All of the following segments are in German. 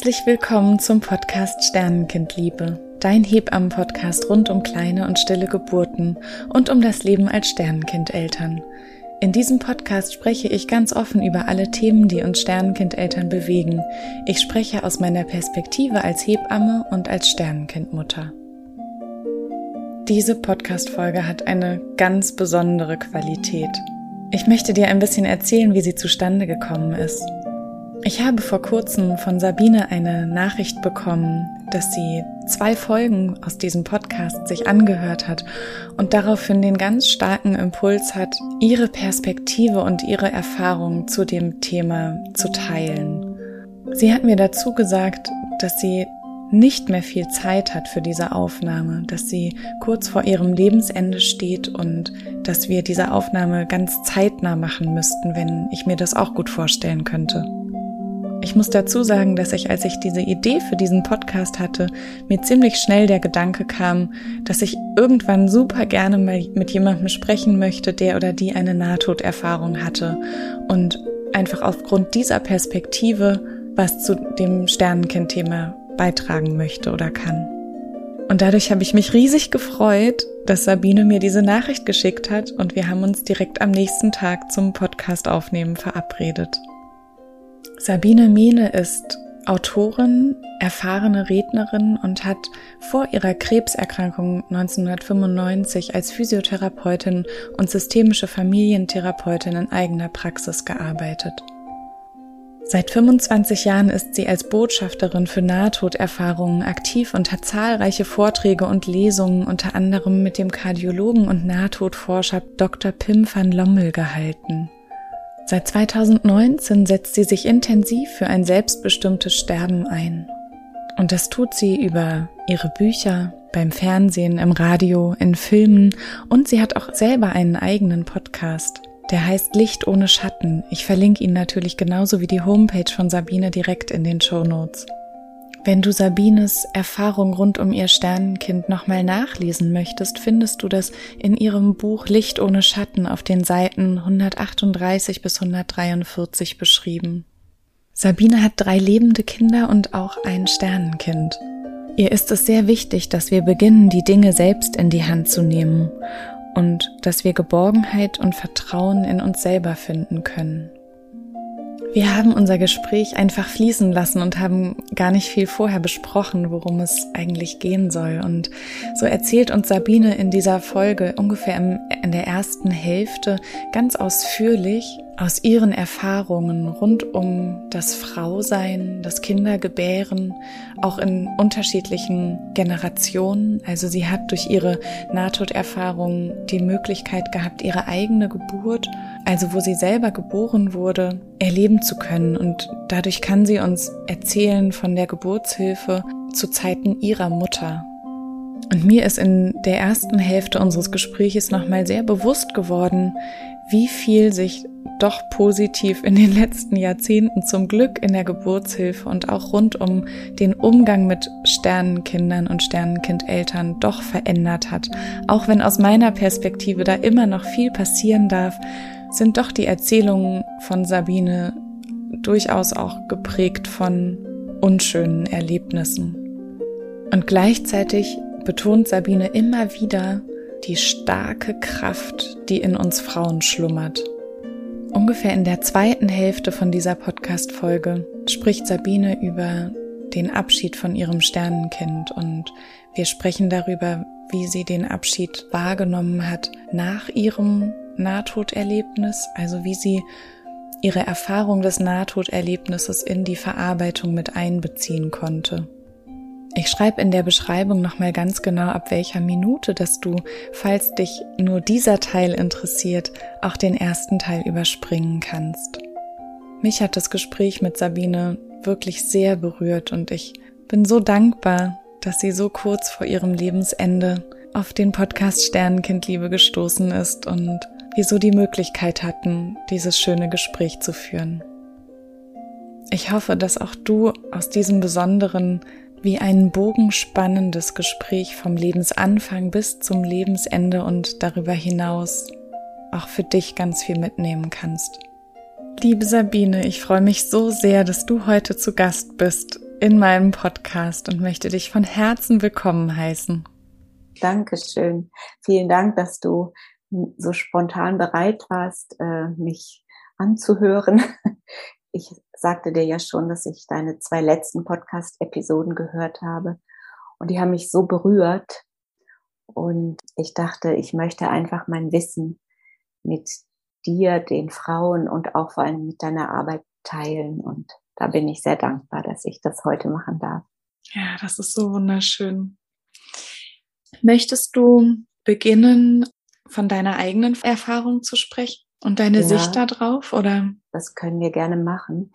Herzlich willkommen zum Podcast Sternenkindliebe, dein Hebammen-Podcast rund um kleine und stille Geburten und um das Leben als Sternenkindeltern. In diesem Podcast spreche ich ganz offen über alle Themen, die uns Sternenkindeltern bewegen. Ich spreche aus meiner Perspektive als Hebamme und als Sternenkindmutter. Diese Podcast-Folge hat eine ganz besondere Qualität. Ich möchte dir ein bisschen erzählen, wie sie zustande gekommen ist. Ich habe vor kurzem von Sabine eine Nachricht bekommen, dass sie zwei Folgen aus diesem Podcast sich angehört hat und daraufhin den ganz starken Impuls hat, ihre Perspektive und ihre Erfahrung zu dem Thema zu teilen. Sie hat mir dazu gesagt, dass sie nicht mehr viel Zeit hat für diese Aufnahme, dass sie kurz vor ihrem Lebensende steht und dass wir diese Aufnahme ganz zeitnah machen müssten, wenn ich mir das auch gut vorstellen könnte. Ich muss dazu sagen, dass ich, als ich diese Idee für diesen Podcast hatte, mir ziemlich schnell der Gedanke kam, dass ich irgendwann super gerne mal mit jemandem sprechen möchte, der oder die eine Nahtoderfahrung hatte und einfach aufgrund dieser Perspektive was zu dem Sternenkind-Thema beitragen möchte oder kann. Und dadurch habe ich mich riesig gefreut, dass Sabine mir diese Nachricht geschickt hat und wir haben uns direkt am nächsten Tag zum Podcast aufnehmen verabredet. Sabine Mehne ist Autorin, erfahrene Rednerin und hat vor ihrer Krebserkrankung 1995 als Physiotherapeutin und systemische Familientherapeutin in eigener Praxis gearbeitet. Seit 25 Jahren ist sie als Botschafterin für Nahtoderfahrungen aktiv und hat zahlreiche Vorträge und Lesungen unter anderem mit dem Kardiologen und Nahtodforscher Dr. Pim van Lommel gehalten. Seit 2019 setzt sie sich intensiv für ein selbstbestimmtes Sterben ein. Und das tut sie über ihre Bücher, beim Fernsehen, im Radio, in Filmen und sie hat auch selber einen eigenen Podcast. Der heißt Licht ohne Schatten. Ich verlinke ihn natürlich genauso wie die Homepage von Sabine direkt in den Show Notes. Wenn du Sabines Erfahrung rund um ihr Sternenkind nochmal nachlesen möchtest, findest du das in ihrem Buch Licht ohne Schatten auf den Seiten 138 bis 143 beschrieben. Sabine hat drei lebende Kinder und auch ein Sternenkind. Ihr ist es sehr wichtig, dass wir beginnen, die Dinge selbst in die Hand zu nehmen und dass wir Geborgenheit und Vertrauen in uns selber finden können. Wir haben unser Gespräch einfach fließen lassen und haben gar nicht viel vorher besprochen, worum es eigentlich gehen soll. Und so erzählt uns Sabine in dieser Folge ungefähr in der ersten Hälfte ganz ausführlich aus ihren Erfahrungen rund um das Frausein, das Kindergebären, auch in unterschiedlichen Generationen. Also sie hat durch ihre Nahtoderfahrung die Möglichkeit gehabt, ihre eigene Geburt, also wo sie selber geboren wurde, erleben zu können. Und dadurch kann sie uns erzählen von der Geburtshilfe zu Zeiten ihrer Mutter. Und mir ist in der ersten Hälfte unseres Gespräches nochmal sehr bewusst geworden, wie viel sich doch positiv in den letzten Jahrzehnten zum Glück in der Geburtshilfe und auch rund um den Umgang mit Sternenkindern und Sternenkindeltern doch verändert hat. Auch wenn aus meiner Perspektive da immer noch viel passieren darf, sind doch die Erzählungen von Sabine durchaus auch geprägt von unschönen Erlebnissen. Und gleichzeitig betont Sabine immer wieder die starke Kraft, die in uns Frauen schlummert. Ungefähr in der zweiten Hälfte von dieser Podcast-Folge spricht Sabine über den Abschied von ihrem Sternenkind und wir sprechen darüber, wie sie den Abschied wahrgenommen hat nach ihrem Nahtoderlebnis, also wie sie ihre Erfahrung des Nahtoderlebnisses in die Verarbeitung mit einbeziehen konnte. Ich schreibe in der Beschreibung nochmal ganz genau, ab welcher Minute, dass du, falls dich nur dieser Teil interessiert, auch den ersten Teil überspringen kannst. Mich hat das Gespräch mit Sabine wirklich sehr berührt und ich bin so dankbar, dass sie so kurz vor ihrem Lebensende auf den Podcast Sternenkindliebe gestoßen ist und wir so die Möglichkeit hatten, dieses schöne Gespräch zu führen. Ich hoffe, dass auch du aus diesem besonderen wie ein bogenspannendes Gespräch vom Lebensanfang bis zum Lebensende und darüber hinaus auch für dich ganz viel mitnehmen kannst. Liebe Sabine, ich freue mich so sehr, dass du heute zu Gast bist. in meinem Podcast und möchte dich von Herzen willkommen heißen. Dankeschön. Vielen Dank, dass du so spontan bereit warst, äh, mich anzuhören. Ich sagte dir ja schon, dass ich deine zwei letzten Podcast-Episoden gehört habe und die haben mich so berührt und ich dachte, ich möchte einfach mein Wissen mit dir, den Frauen und auch vor allem mit deiner Arbeit teilen und da bin ich sehr dankbar, dass ich das heute machen darf. Ja, das ist so wunderschön. Möchtest du beginnen, von deiner eigenen Erfahrung zu sprechen und deine ja, Sicht darauf, oder? Das können wir gerne machen.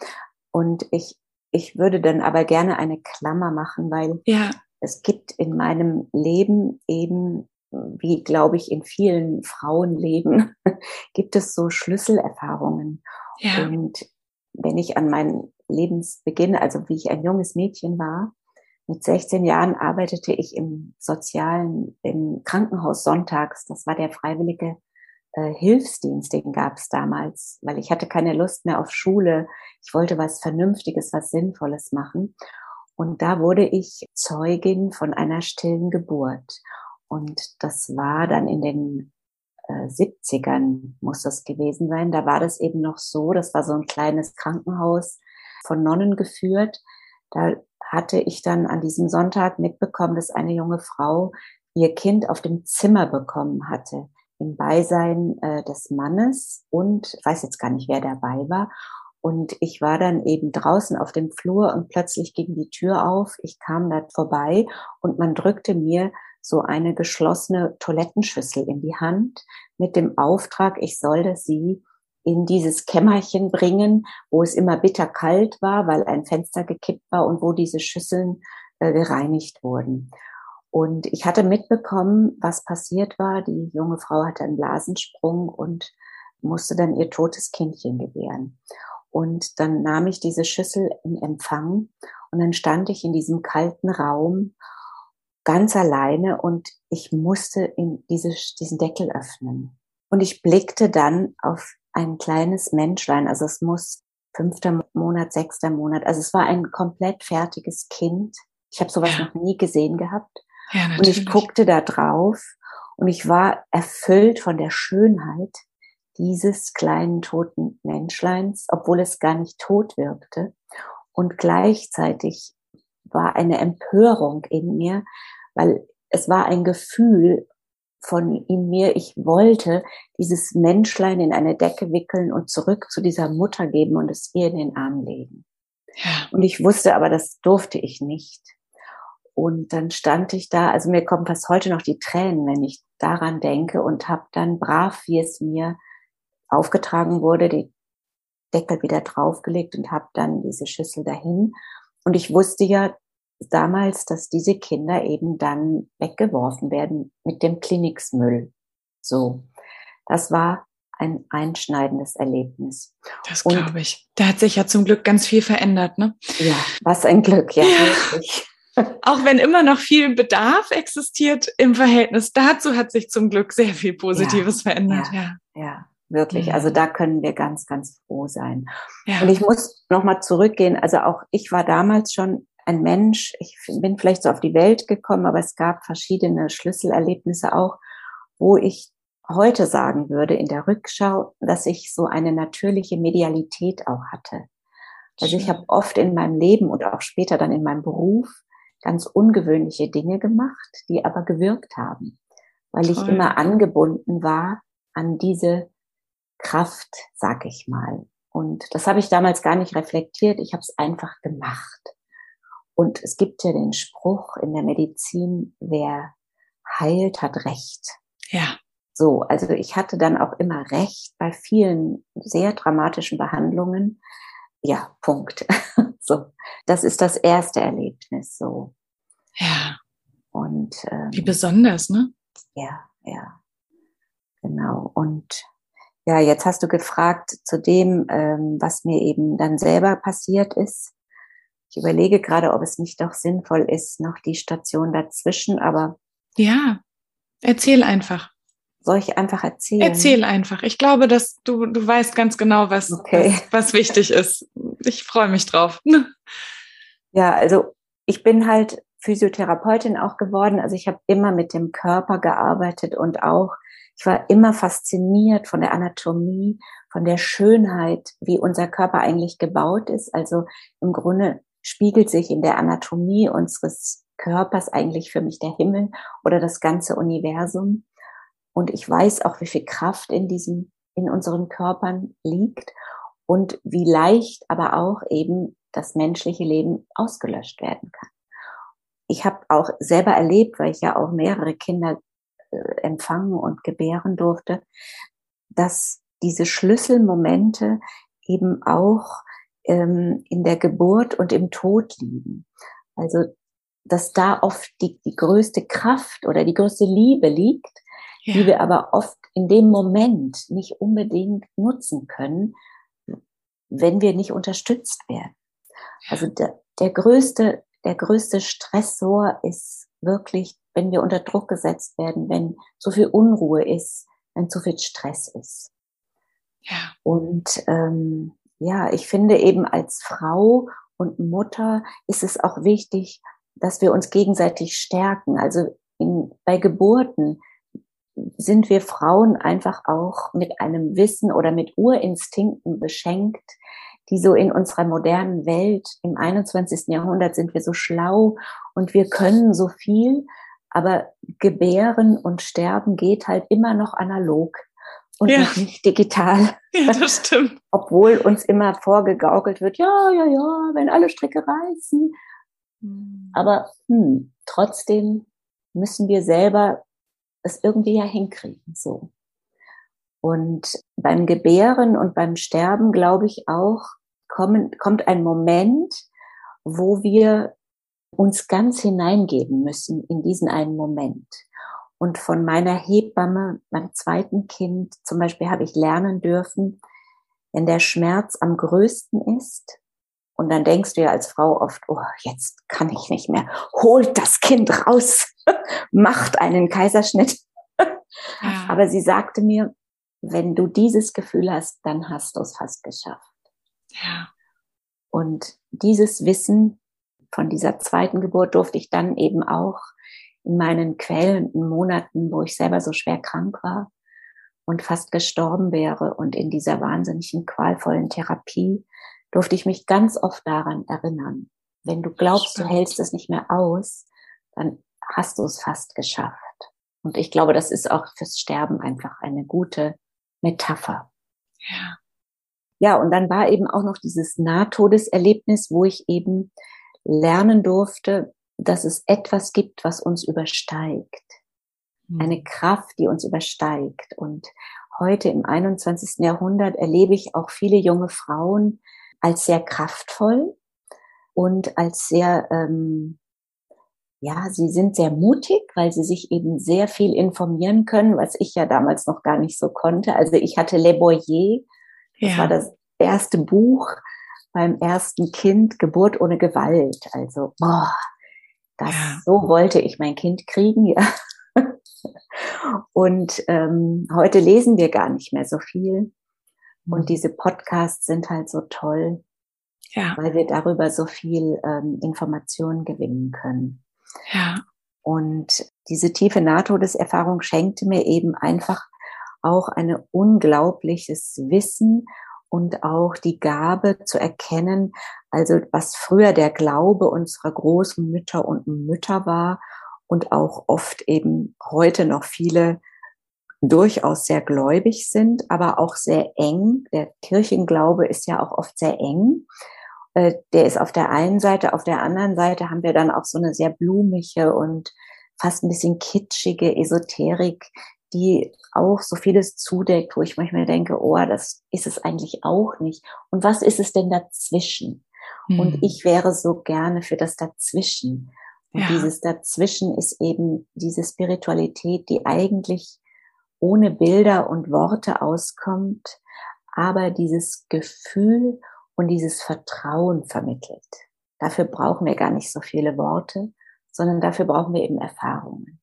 Und ich, ich würde dann aber gerne eine Klammer machen, weil ja. es gibt in meinem Leben eben, wie glaube ich in vielen Frauenleben, gibt es so Schlüsselerfahrungen. Ja. Und wenn ich an meinen Lebensbeginn, also wie ich ein junges Mädchen war, mit 16 Jahren arbeitete ich im sozialen, im Krankenhaus sonntags. Das war der freiwillige äh, Hilfsdienst, den gab es damals, weil ich hatte keine Lust mehr auf Schule. Ich wollte was Vernünftiges, was Sinnvolles machen. Und da wurde ich Zeugin von einer stillen Geburt. Und das war dann in den äh, 70ern, muss das gewesen sein. Da war das eben noch so, das war so ein kleines Krankenhaus von Nonnen geführt. Da hatte ich dann an diesem Sonntag mitbekommen, dass eine junge Frau ihr Kind auf dem Zimmer bekommen hatte, im Beisein äh, des Mannes und ich weiß jetzt gar nicht, wer dabei war. Und ich war dann eben draußen auf dem Flur und plötzlich ging die Tür auf. Ich kam da vorbei und man drückte mir so eine geschlossene Toilettenschüssel in die Hand mit dem Auftrag, ich sollte sie in dieses Kämmerchen bringen, wo es immer bitterkalt war, weil ein Fenster gekippt war und wo diese Schüsseln äh, gereinigt wurden. Und ich hatte mitbekommen, was passiert war. Die junge Frau hatte einen Blasensprung und musste dann ihr totes Kindchen gebären. Und dann nahm ich diese Schüssel in Empfang und dann stand ich in diesem kalten Raum ganz alleine und ich musste in diese, diesen Deckel öffnen. Und ich blickte dann auf ein kleines Menschlein, also es muss fünfter Monat, sechster Monat, also es war ein komplett fertiges Kind. Ich habe sowas noch nie gesehen gehabt. Ja, und ich guckte da drauf und ich war erfüllt von der Schönheit dieses kleinen toten Menschleins, obwohl es gar nicht tot wirkte. Und gleichzeitig war eine Empörung in mir, weil es war ein Gefühl von in mir, ich wollte dieses Menschlein in eine Decke wickeln und zurück zu dieser Mutter geben und es ihr in den Arm legen. Ja. Und ich wusste aber, das durfte ich nicht. Und dann stand ich da, also mir kommen fast heute noch die Tränen, wenn ich daran denke und habe dann brav, wie es mir aufgetragen wurde, die Deckel wieder draufgelegt und habe dann diese Schüssel dahin. Und ich wusste ja, damals, dass diese Kinder eben dann weggeworfen werden mit dem Kliniksmüll. So, das war ein einschneidendes Erlebnis. Das glaube ich. Da hat sich ja zum Glück ganz viel verändert, ne? Ja, was ein Glück, ja, wirklich. Auch wenn immer noch viel Bedarf existiert im Verhältnis dazu, hat sich zum Glück sehr viel Positives ja, verändert. Ja, ja, ja wirklich. Also da können wir ganz, ganz froh sein. Und ich muss nochmal zurückgehen. Also auch ich war damals schon ein Mensch, ich bin vielleicht so auf die Welt gekommen, aber es gab verschiedene Schlüsselerlebnisse auch, wo ich heute sagen würde in der Rückschau, dass ich so eine natürliche Medialität auch hatte. Also ich habe oft in meinem Leben und auch später dann in meinem Beruf ganz ungewöhnliche Dinge gemacht, die aber gewirkt haben, weil ich immer angebunden war an diese Kraft, sag ich mal. Und das habe ich damals gar nicht reflektiert, ich habe es einfach gemacht. Und es gibt ja den Spruch in der Medizin, wer heilt, hat Recht. Ja. So, also ich hatte dann auch immer Recht bei vielen sehr dramatischen Behandlungen. Ja, Punkt. so, das ist das erste Erlebnis. So. Ja. Und ähm, wie besonders, ne? Ja, ja, genau. Und ja, jetzt hast du gefragt zu dem, ähm, was mir eben dann selber passiert ist. Ich überlege gerade, ob es nicht doch sinnvoll ist, noch die Station dazwischen, aber. Ja, erzähl einfach. Soll ich einfach erzählen? Erzähl einfach. Ich glaube, dass du, du weißt ganz genau, was, okay. was, was wichtig ist. Ich freue mich drauf. Ja, also ich bin halt Physiotherapeutin auch geworden. Also ich habe immer mit dem Körper gearbeitet und auch, ich war immer fasziniert von der Anatomie, von der Schönheit, wie unser Körper eigentlich gebaut ist. Also im Grunde spiegelt sich in der Anatomie unseres Körpers eigentlich für mich der Himmel oder das ganze Universum. Und ich weiß auch, wie viel Kraft in diesem, in unseren Körpern liegt und wie leicht aber auch eben das menschliche Leben ausgelöscht werden kann. Ich habe auch selber erlebt, weil ich ja auch mehrere Kinder äh, empfangen und gebären durfte, dass diese Schlüsselmomente eben auch ähm, in der Geburt und im Tod liegen. Also, dass da oft die, die größte Kraft oder die größte Liebe liegt, ja. die wir aber oft in dem Moment nicht unbedingt nutzen können, wenn wir nicht unterstützt werden. Also der, der größte, der größte Stressor ist wirklich, wenn wir unter Druck gesetzt werden, wenn so viel Unruhe ist, wenn zu viel Stress ist. Ja. Und ähm, ja, ich finde eben als Frau und Mutter ist es auch wichtig, dass wir uns gegenseitig stärken. Also in, bei Geburten sind wir Frauen einfach auch mit einem Wissen oder mit Urinstinkten beschenkt, die so in unserer modernen Welt im 21. Jahrhundert sind wir so schlau und wir können so viel, aber gebären und sterben geht halt immer noch analog und ja. nicht digital. Ja, das stimmt. Obwohl uns immer vorgegaukelt wird, ja, ja, ja, wenn alle Stricke reißen. Hm. Aber hm, trotzdem müssen wir selber es irgendwie ja hinkriegen, so. Und beim Gebären und beim Sterben, glaube ich auch, kommen, kommt ein Moment, wo wir uns ganz hineingeben müssen in diesen einen Moment. Und von meiner Hebamme, meinem zweiten Kind zum Beispiel, habe ich lernen dürfen, wenn der Schmerz am größten ist, und dann denkst du ja als Frau oft, oh, jetzt kann ich nicht mehr, holt das Kind raus, macht einen Kaiserschnitt. Ja. Aber sie sagte mir, wenn du dieses Gefühl hast, dann hast du es fast geschafft. Ja. Und dieses Wissen von dieser zweiten Geburt durfte ich dann eben auch in meinen quälenden Monaten, wo ich selber so schwer krank war und fast gestorben wäre und in dieser wahnsinnigen qualvollen Therapie, durfte ich mich ganz oft daran erinnern. Wenn du glaubst, du hältst es nicht mehr aus, dann hast du es fast geschafft. Und ich glaube, das ist auch fürs Sterben einfach eine gute Metapher. Ja. Ja, und dann war eben auch noch dieses Nahtodeserlebnis, wo ich eben lernen durfte, dass es etwas gibt, was uns übersteigt. Mhm. Eine Kraft, die uns übersteigt. Und heute im 21. Jahrhundert erlebe ich auch viele junge Frauen als sehr kraftvoll und als sehr, ähm, ja, sie sind sehr mutig, weil sie sich eben sehr viel informieren können, was ich ja damals noch gar nicht so konnte. Also ich hatte Le Boyer, das ja. war das erste Buch beim ersten Kind, Geburt ohne Gewalt. Also, boah, das, ja. so wollte ich mein Kind kriegen, ja. Und ähm, heute lesen wir gar nicht mehr so viel. Und diese Podcasts sind halt so toll, ja. weil wir darüber so viel ähm, Informationen gewinnen können. Ja. Und diese tiefe Nahtodeserfahrung schenkte mir eben einfach auch ein unglaubliches Wissen und auch die Gabe zu erkennen, also was früher der Glaube unserer großen Mütter und Mütter war und auch oft eben heute noch viele durchaus sehr gläubig sind, aber auch sehr eng. Der Kirchenglaube ist ja auch oft sehr eng. Äh, der ist auf der einen Seite, auf der anderen Seite haben wir dann auch so eine sehr blumige und fast ein bisschen kitschige Esoterik, die auch so vieles zudeckt, wo ich manchmal denke, oh, das ist es eigentlich auch nicht. Und was ist es denn dazwischen? Mhm. Und ich wäre so gerne für das Dazwischen. Und ja. dieses Dazwischen ist eben diese Spiritualität, die eigentlich ohne Bilder und Worte auskommt, aber dieses Gefühl und dieses Vertrauen vermittelt. Dafür brauchen wir gar nicht so viele Worte, sondern dafür brauchen wir eben Erfahrungen.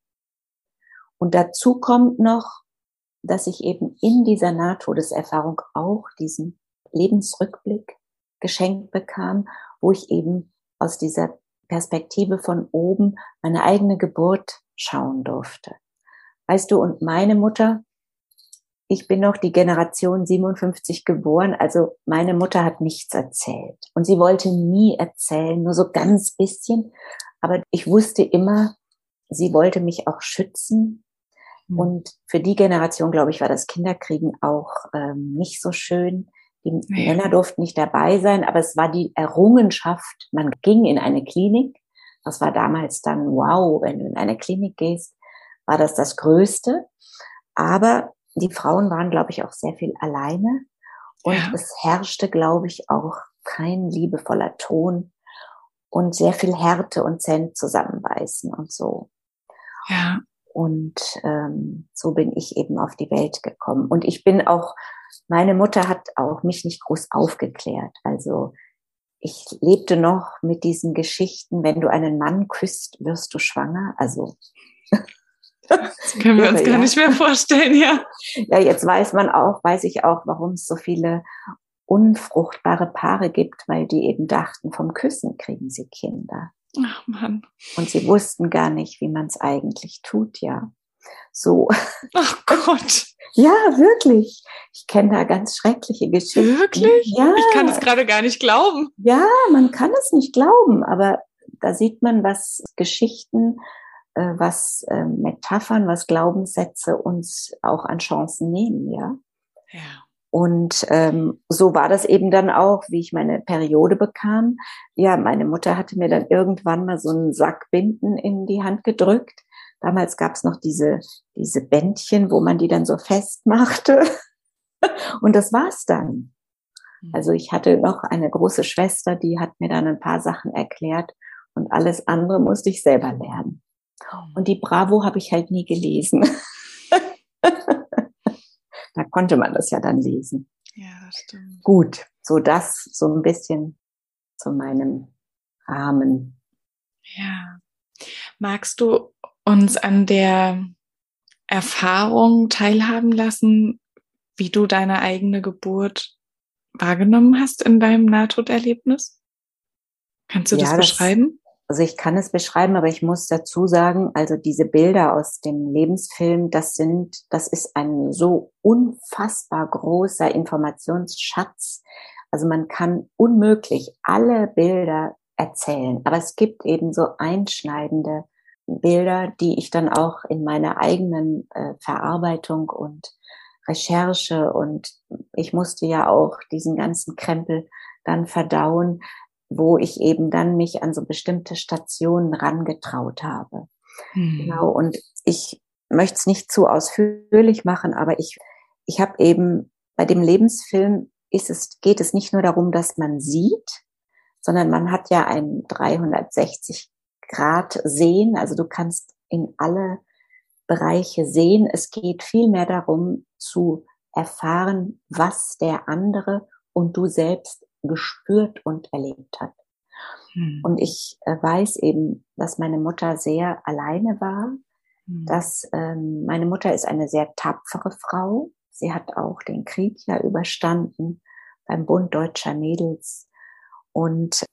Und dazu kommt noch, dass ich eben in dieser Nahtodeserfahrung auch diesen Lebensrückblick geschenkt bekam, wo ich eben aus dieser Perspektive von oben meine eigene Geburt schauen durfte. Weißt du, und meine Mutter, ich bin noch die Generation 57 geboren, also meine Mutter hat nichts erzählt. Und sie wollte nie erzählen, nur so ganz bisschen. Aber ich wusste immer, sie wollte mich auch schützen. Mhm. Und für die Generation, glaube ich, war das Kinderkriegen auch ähm, nicht so schön. Die ja. Männer durften nicht dabei sein, aber es war die Errungenschaft. Man ging in eine Klinik. Das war damals dann, wow, wenn du in eine Klinik gehst, war das das Größte. Aber die Frauen waren, glaube ich, auch sehr viel alleine. Und ja. es herrschte, glaube ich, auch kein liebevoller Ton und sehr viel Härte und Zähne zusammenbeißen und so. Ja. Und ähm, so bin ich eben auf die Welt gekommen. Und ich bin auch, meine Mutter hat auch mich nicht groß aufgeklärt. Also ich lebte noch mit diesen Geschichten, wenn du einen Mann küsst, wirst du schwanger. Also das können wir uns gar nicht mehr vorstellen, ja. Ja, jetzt weiß man auch, weiß ich auch, warum es so viele unfruchtbare Paare gibt, weil die eben dachten, vom Küssen kriegen sie Kinder. Ach Mann. Und sie wussten gar nicht, wie man es eigentlich tut, ja. So. Ach Gott. Ja, wirklich. Ich kenne da ganz schreckliche Geschichten. Wirklich? Ja. Ich kann es gerade gar nicht glauben. Ja, man kann es nicht glauben, aber da sieht man, was Geschichten äh, was äh, Metaphern, was Glaubenssätze uns auch an Chancen nehmen, ja. Ja. Und ähm, so war das eben dann auch, wie ich meine Periode bekam. Ja, meine Mutter hatte mir dann irgendwann mal so einen Sack Binden in die Hand gedrückt. Damals gab es noch diese, diese Bändchen, wo man die dann so festmachte. Und das war's dann. Hm. Also ich hatte noch eine große Schwester, die hat mir dann ein paar Sachen erklärt und alles andere musste ich selber lernen. Und die Bravo habe ich halt nie gelesen. da konnte man das ja dann lesen. Ja, das stimmt. Gut, so das so ein bisschen zu meinem Rahmen. Ja. Magst du uns an der Erfahrung teilhaben lassen, wie du deine eigene Geburt wahrgenommen hast in deinem Nahtoderlebnis? Kannst du ja, das beschreiben? Also ich kann es beschreiben, aber ich muss dazu sagen, also diese Bilder aus dem Lebensfilm, das sind, das ist ein so unfassbar großer Informationsschatz. Also man kann unmöglich alle Bilder erzählen, aber es gibt eben so einschneidende Bilder, die ich dann auch in meiner eigenen äh, Verarbeitung und Recherche und ich musste ja auch diesen ganzen Krempel dann verdauen, wo ich eben dann mich an so bestimmte Stationen rangetraut habe. Mhm. Genau. Und ich möchte es nicht zu ausführlich machen, aber ich, ich habe eben bei dem Lebensfilm ist es, geht es nicht nur darum, dass man sieht, sondern man hat ja ein 360 Grad sehen. Also du kannst in alle Bereiche sehen. Es geht vielmehr darum zu erfahren, was der andere und du selbst gespürt und erlebt hat. Hm. Und ich äh, weiß eben, dass meine Mutter sehr alleine war, hm. dass ähm, meine Mutter ist eine sehr tapfere Frau. Sie hat auch den Krieg ja überstanden beim Bund deutscher Mädels. Und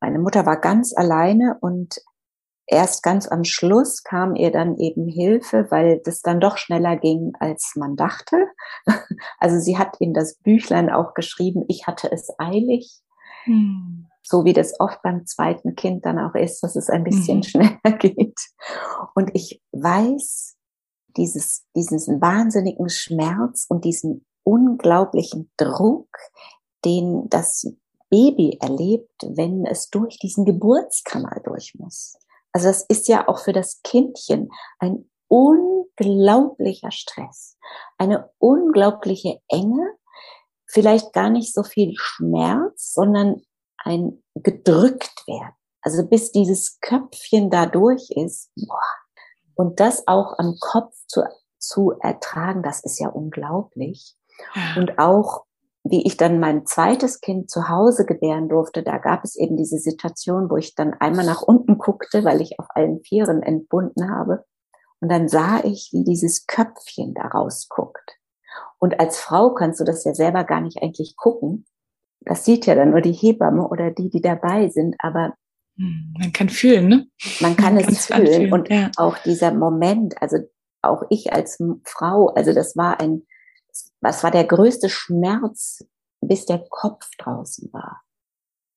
meine Mutter war ganz alleine und erst ganz am Schluss kam ihr dann eben Hilfe, weil das dann doch schneller ging, als man dachte. Also sie hat in das Büchlein auch geschrieben, ich hatte es eilig. Hm. So wie das oft beim zweiten Kind dann auch ist, dass es ein bisschen mhm. schneller geht. Und ich weiß, dieses, diesen wahnsinnigen Schmerz und diesen unglaublichen Druck, den das Baby erlebt, wenn es durch diesen Geburtskanal durch muss. Also das ist ja auch für das Kindchen ein unglaublicher Stress, eine unglaubliche Enge, vielleicht gar nicht so viel Schmerz, sondern ein gedrückt werden. Also bis dieses Köpfchen da durch ist, boah. und das auch am Kopf zu, zu ertragen, das ist ja unglaublich. Und auch wie ich dann mein zweites Kind zu Hause gebären durfte, da gab es eben diese Situation, wo ich dann einmal nach unten guckte, weil ich auf allen Vieren entbunden habe. Und dann sah ich, wie dieses Köpfchen da rausguckt. Und als Frau kannst du das ja selber gar nicht eigentlich gucken. Das sieht ja dann nur die Hebamme oder die, die dabei sind. Aber Hm, man kann fühlen, ne? Man kann man es fühlen. fühlen. Und ja. auch dieser Moment, also auch ich als Frau, also das war ein, das war der größte Schmerz, bis der Kopf draußen war.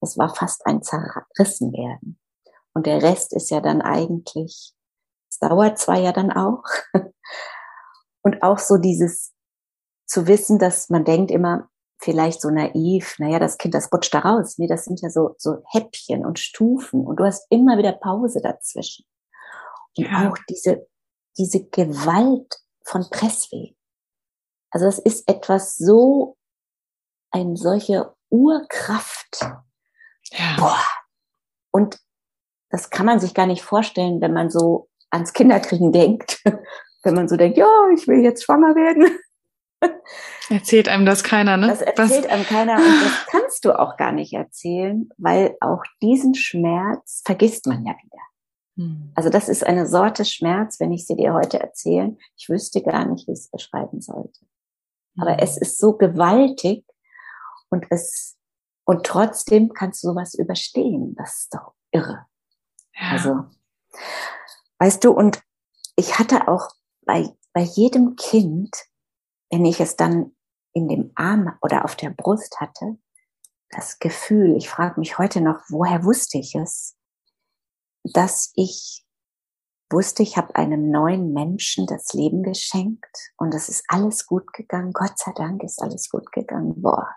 Das war fast ein zerrissen werden. Und der Rest ist ja dann eigentlich, es dauert zwar ja dann auch. Und auch so dieses zu wissen, dass man denkt immer, vielleicht so naiv, naja, das Kind, das rutscht da raus. Nee, das sind ja so, so Häppchen und Stufen und du hast immer wieder Pause dazwischen. Und ja. auch diese, diese Gewalt von Pressweh. Also es ist etwas so, eine solche Urkraft. Ja. Boah. Und das kann man sich gar nicht vorstellen, wenn man so ans Kinderkriegen denkt. wenn man so denkt, ja, ich will jetzt schwanger werden. Erzählt einem das keiner, ne? Das erzählt Was? einem keiner und das kannst du auch gar nicht erzählen, weil auch diesen Schmerz vergisst man ja wieder. Hm. Also das ist eine Sorte Schmerz, wenn ich sie dir heute erzähle, ich wüsste gar nicht, wie ich es beschreiben sollte. Aber hm. es ist so gewaltig und es und trotzdem kannst du sowas überstehen. Das ist doch irre. Ja. Also, weißt du, und ich hatte auch bei, bei jedem Kind wenn ich es dann in dem Arm oder auf der Brust hatte, das Gefühl, ich frage mich heute noch, woher wusste ich es, dass ich wusste, ich habe einem neuen Menschen das Leben geschenkt und es ist alles gut gegangen. Gott sei Dank ist alles gut gegangen. Boah.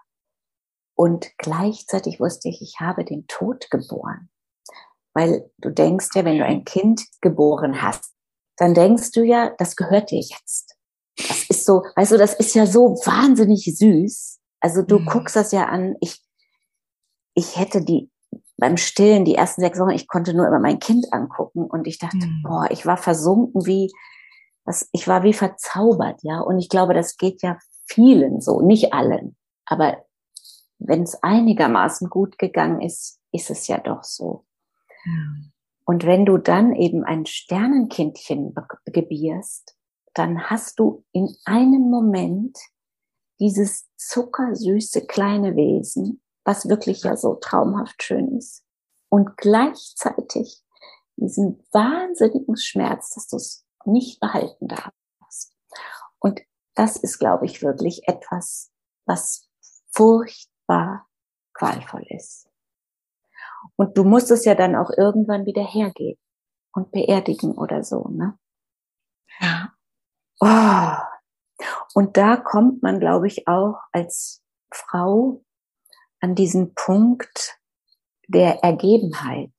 Und gleichzeitig wusste ich, ich habe den Tod geboren. Weil du denkst ja, wenn du ein Kind geboren hast, dann denkst du ja, das gehört dir jetzt das ist so, weißt du, das ist ja so wahnsinnig süß. Also du mhm. guckst das ja an. Ich, ich hätte die beim Stillen die ersten sechs Wochen, ich konnte nur immer mein Kind angucken und ich dachte, mhm. boah, ich war versunken wie, das, ich war wie verzaubert, ja. Und ich glaube, das geht ja vielen so, nicht allen. Aber wenn es einigermaßen gut gegangen ist, ist es ja doch so. Mhm. Und wenn du dann eben ein Sternenkindchen gebierst, dann hast du in einem Moment dieses zuckersüße kleine Wesen, was wirklich ja so traumhaft schön ist. Und gleichzeitig diesen wahnsinnigen Schmerz, dass du es nicht behalten darfst. Und das ist, glaube ich, wirklich etwas, was furchtbar qualvoll ist. Und du musst es ja dann auch irgendwann wieder hergeben und beerdigen oder so, ne? Ja. Oh. Und da kommt man, glaube ich, auch als Frau an diesen Punkt der Ergebenheit.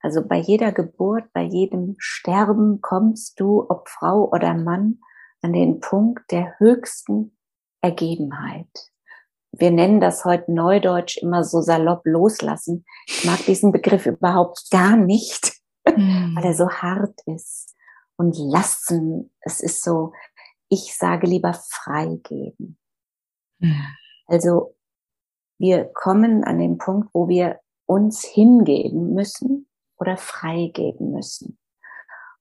Also bei jeder Geburt, bei jedem Sterben kommst du, ob Frau oder Mann, an den Punkt der höchsten Ergebenheit. Wir nennen das heute neudeutsch immer so salopp loslassen. Ich mag diesen Begriff überhaupt gar nicht, mm. weil er so hart ist und lassen. Es ist so, ich sage lieber freigeben. Mhm. Also wir kommen an den Punkt, wo wir uns hingeben müssen oder freigeben müssen.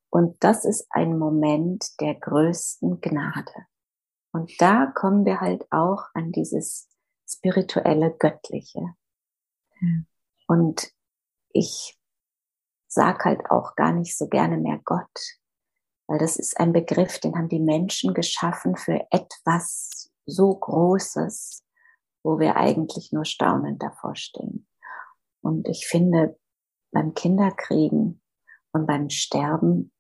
Und das ist ein Moment der größten Gnade. Und da kommen wir halt auch an dieses spirituelle Göttliche. Mhm. Und ich sag halt auch gar nicht so gerne mehr Gott, weil das ist ein Begriff, den haben die Menschen geschaffen für etwas so Großes, wo wir eigentlich nur staunend davor stehen. Und ich finde, beim Kinderkriegen und beim Sterben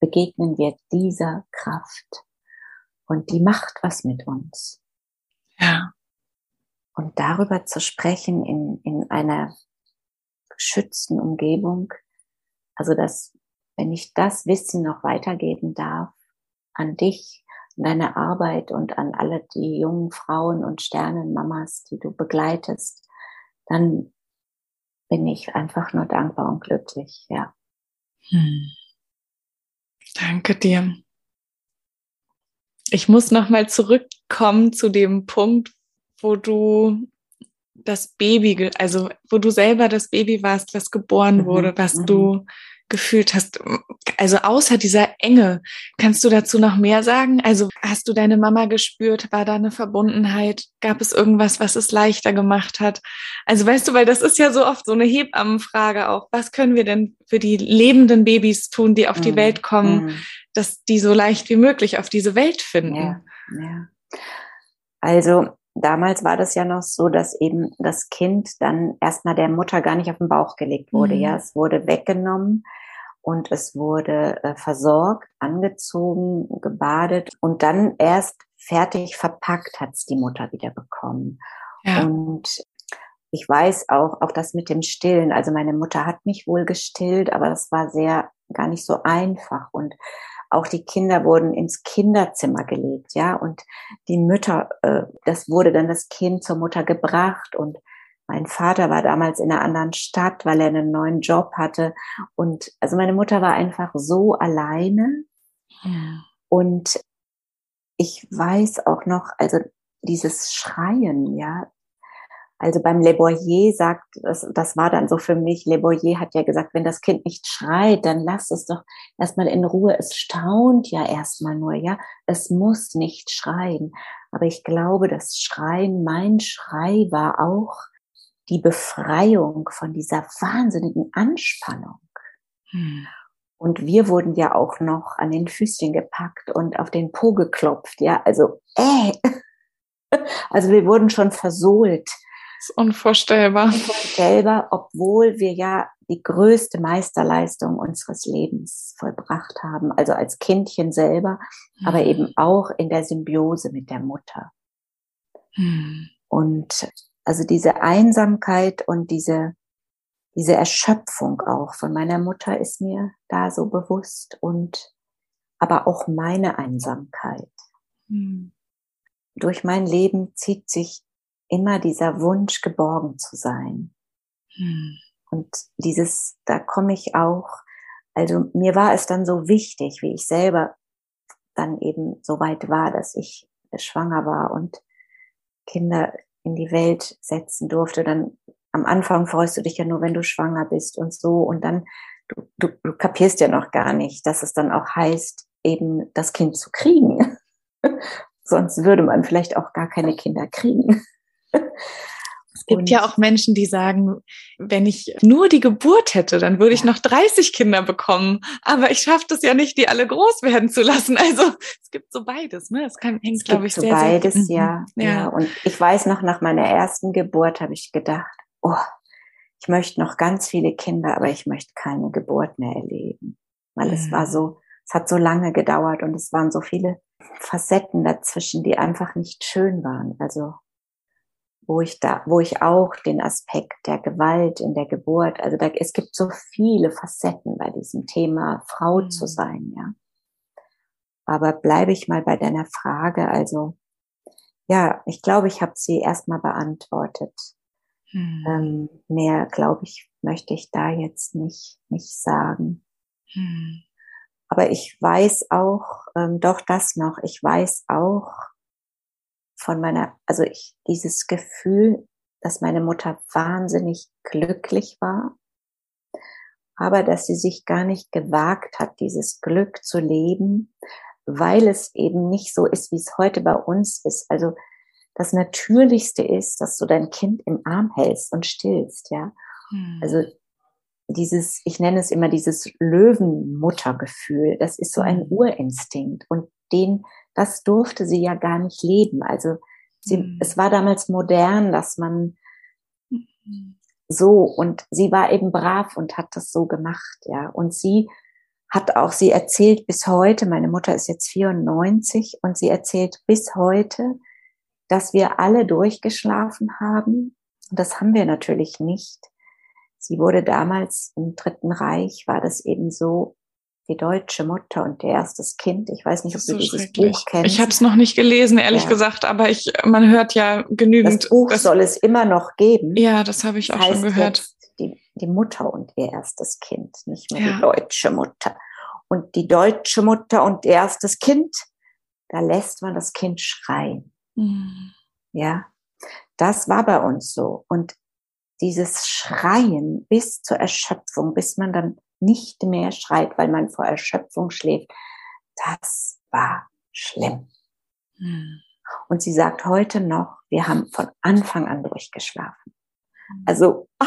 begegnen wir dieser Kraft. Und die macht was mit uns. Ja. Und darüber zu sprechen in, in einer geschützten Umgebung, also das wenn ich das Wissen noch weitergeben darf an dich, an deine Arbeit und an alle die jungen Frauen und Sternenmamas, die du begleitest, dann bin ich einfach nur dankbar und glücklich, ja. Hm. Danke dir. Ich muss noch mal zurückkommen zu dem Punkt, wo du das Baby, also wo du selber das Baby warst, was geboren mhm. wurde, was mhm. du gefühlt hast. Also außer dieser Enge, kannst du dazu noch mehr sagen? Also hast du deine Mama gespürt? War da eine Verbundenheit? Gab es irgendwas, was es leichter gemacht hat? Also weißt du, weil das ist ja so oft so eine Hebammenfrage auch. Was können wir denn für die lebenden Babys tun, die auf die mhm. Welt kommen, mhm. dass die so leicht wie möglich auf diese Welt finden? Ja, ja. Also damals war das ja noch so, dass eben das Kind dann erstmal der Mutter gar nicht auf den Bauch gelegt wurde. Mhm. Ja, es wurde weggenommen und es wurde äh, versorgt, angezogen, gebadet und dann erst fertig verpackt hat es die Mutter wieder bekommen. Ja. Und ich weiß auch, auch das mit dem Stillen. Also meine Mutter hat mich wohl gestillt, aber das war sehr gar nicht so einfach und auch die Kinder wurden ins Kinderzimmer gelegt, ja, und die Mütter, äh, das wurde dann das Kind zur Mutter gebracht. Und mein Vater war damals in einer anderen Stadt, weil er einen neuen Job hatte. Und also meine Mutter war einfach so alleine. Ja. und ich weiß auch noch, also dieses Schreien, ja, also beim Le Boyer sagt, das, das war dann so für mich, Le Boyer hat ja gesagt, wenn das Kind nicht schreit, dann lass es doch erstmal in Ruhe. Es staunt ja erstmal nur, ja. Es muss nicht schreien. Aber ich glaube, das Schreien, mein Schrei war auch die Befreiung von dieser wahnsinnigen Anspannung. Hm. Und wir wurden ja auch noch an den Füßchen gepackt und auf den Po geklopft, ja. Also, äh. Also wir wurden schon versohlt das ist unvorstellbar. Unvorstellbar, obwohl wir ja die größte Meisterleistung unseres Lebens vollbracht haben. Also als Kindchen selber, mhm. aber eben auch in der Symbiose mit der Mutter. Mhm. Und also diese Einsamkeit und diese, diese Erschöpfung auch von meiner Mutter ist mir da so bewusst und aber auch meine Einsamkeit. Mhm. Durch mein Leben zieht sich immer dieser Wunsch, geborgen zu sein. Hm. Und dieses, da komme ich auch, also mir war es dann so wichtig, wie ich selber dann eben so weit war, dass ich schwanger war und Kinder in die Welt setzen durfte. Dann am Anfang freust du dich ja nur, wenn du schwanger bist und so. Und dann, du, du, du kapierst ja noch gar nicht, dass es dann auch heißt, eben das Kind zu kriegen. Sonst würde man vielleicht auch gar keine Kinder kriegen. Es gibt und ja auch Menschen, die sagen, wenn ich nur die Geburt hätte, dann würde ich noch 30 Kinder bekommen. Aber ich schaffe das ja nicht, die alle groß werden zu lassen. Also es gibt so beides. Ne? Es kann, hängt, glaube ich, so sehr, beides, sehr, ja, ja. ja. Und ich weiß noch, nach meiner ersten Geburt habe ich gedacht, oh, ich möchte noch ganz viele Kinder, aber ich möchte keine Geburt mehr erleben. Weil mhm. es war so, es hat so lange gedauert und es waren so viele Facetten dazwischen, die einfach nicht schön waren. Also wo ich da, wo ich auch den Aspekt der Gewalt in der Geburt, also da, es gibt so viele Facetten bei diesem Thema Frau mhm. zu sein, ja. Aber bleibe ich mal bei deiner Frage, also ja, ich glaube, ich habe sie erstmal beantwortet. Mhm. Ähm, mehr, glaube ich, möchte ich da jetzt nicht, nicht sagen. Mhm. Aber ich weiß auch, ähm, doch das noch, ich weiß auch, von meiner, also ich, dieses Gefühl, dass meine Mutter wahnsinnig glücklich war, aber dass sie sich gar nicht gewagt hat, dieses Glück zu leben, weil es eben nicht so ist, wie es heute bei uns ist. Also das Natürlichste ist, dass du dein Kind im Arm hältst und stillst, ja. Hm. Also dieses, ich nenne es immer dieses Löwenmuttergefühl, das ist so ein hm. Urinstinkt und den das durfte sie ja gar nicht leben. Also sie, mhm. es war damals modern, dass man mhm. so und sie war eben brav und hat das so gemacht, ja. Und sie hat auch, sie erzählt bis heute, meine Mutter ist jetzt 94 und sie erzählt bis heute, dass wir alle durchgeschlafen haben. Und das haben wir natürlich nicht. Sie wurde damals im Dritten Reich, war das eben so, die deutsche Mutter und ihr erstes Kind. Ich weiß nicht, ob du so dieses Buch kennst. Ich habe es noch nicht gelesen, ehrlich ja. gesagt, aber ich, man hört ja genügend. Das Buch das, soll es immer noch geben. Ja, das habe ich das auch schon gehört. Die, die Mutter und ihr erstes Kind, nicht mehr ja. die deutsche Mutter. Und die deutsche Mutter und ihr erstes Kind, da lässt man das Kind schreien. Mhm. Ja, das war bei uns so. Und dieses Schreien bis zur Erschöpfung, bis man dann nicht mehr schreit, weil man vor Erschöpfung schläft. Das war schlimm. Hm. Und sie sagt heute noch, wir haben von Anfang an durchgeschlafen. Hm. Also, ah,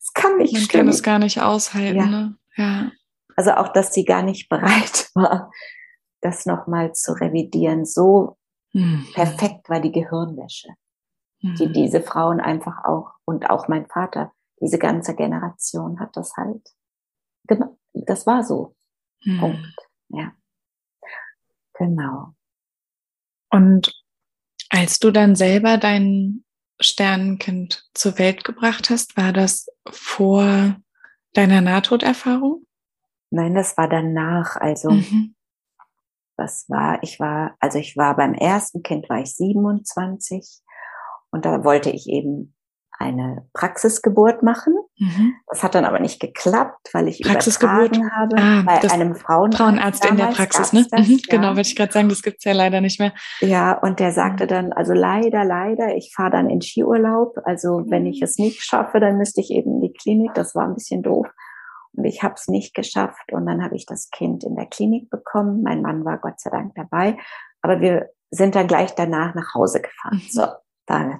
es kann nicht Man stimmen. kann es gar nicht aushalten. Ja. Ne? ja. Also auch, dass sie gar nicht bereit war, das nochmal zu revidieren. So mhm. perfekt war die Gehirnwäsche, mhm. die diese Frauen einfach auch und auch mein Vater, diese ganze Generation hat das halt. Genau, das war so. Mhm. Punkt. Ja. Genau. Und als du dann selber dein Sternenkind zur Welt gebracht hast, war das vor deiner Nahtoderfahrung? Nein, das war danach. Also mhm. das war, ich war, also ich war beim ersten Kind war ich 27 und da wollte ich eben eine Praxisgeburt machen. Mhm. Das hat dann aber nicht geklappt, weil ich Praxisgeburt habe ah, bei einem Frauen Frauenarzt in der Praxis. Ne? Das, mhm, ja. Genau, wollte ich gerade sagen, das gibt's ja leider nicht mehr. Ja, und der sagte mhm. dann, also leider, leider, ich fahre dann in Skiurlaub. Also wenn ich es nicht schaffe, dann müsste ich eben in die Klinik. Das war ein bisschen doof. Und ich habe es nicht geschafft. Und dann habe ich das Kind in der Klinik bekommen. Mein Mann war Gott sei Dank dabei. Aber wir sind dann gleich danach nach Hause gefahren. Mhm. So,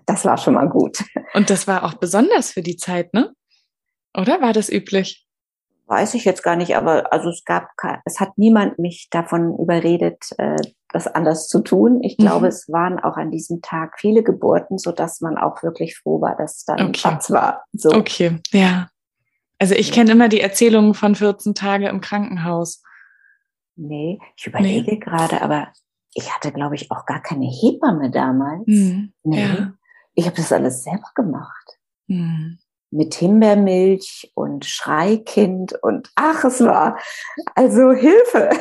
das war schon mal gut. Und das war auch besonders für die Zeit, ne? Oder war das üblich? Weiß ich jetzt gar nicht, aber also es gab, es hat niemand mich davon überredet, äh, das anders zu tun. Ich glaube, mhm. es waren auch an diesem Tag viele Geburten, so dass man auch wirklich froh war, dass da ein okay. Platz war. So. Okay, ja. Also ich kenne immer die Erzählungen von 14 Tage im Krankenhaus. Nee, ich überlege nee. gerade, aber ich hatte, glaube ich, auch gar keine Hebamme damals. Mhm. Nee. Ja. Ich habe das alles selber gemacht. Mhm. Mit Himbeermilch und Schreikind und ach, es war also Hilfe.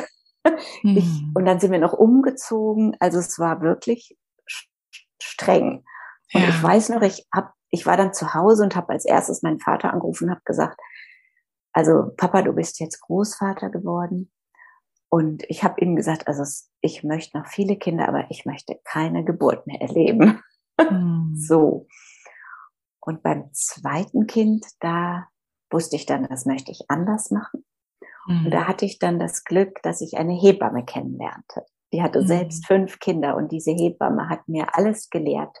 Ich, und dann sind wir noch umgezogen. Also es war wirklich streng. Und ja. ich weiß noch, ich hab, ich war dann zu Hause und habe als erstes meinen Vater angerufen und habe gesagt, also Papa, du bist jetzt Großvater geworden. Und ich habe ihm gesagt, also ich möchte noch viele Kinder, aber ich möchte keine Geburt mehr erleben. Mhm. so. Und beim zweiten Kind, da wusste ich dann, das möchte ich anders machen. Mhm. Und da hatte ich dann das Glück, dass ich eine Hebamme kennenlernte. Die hatte mhm. selbst fünf Kinder und diese Hebamme hat mir alles gelehrt,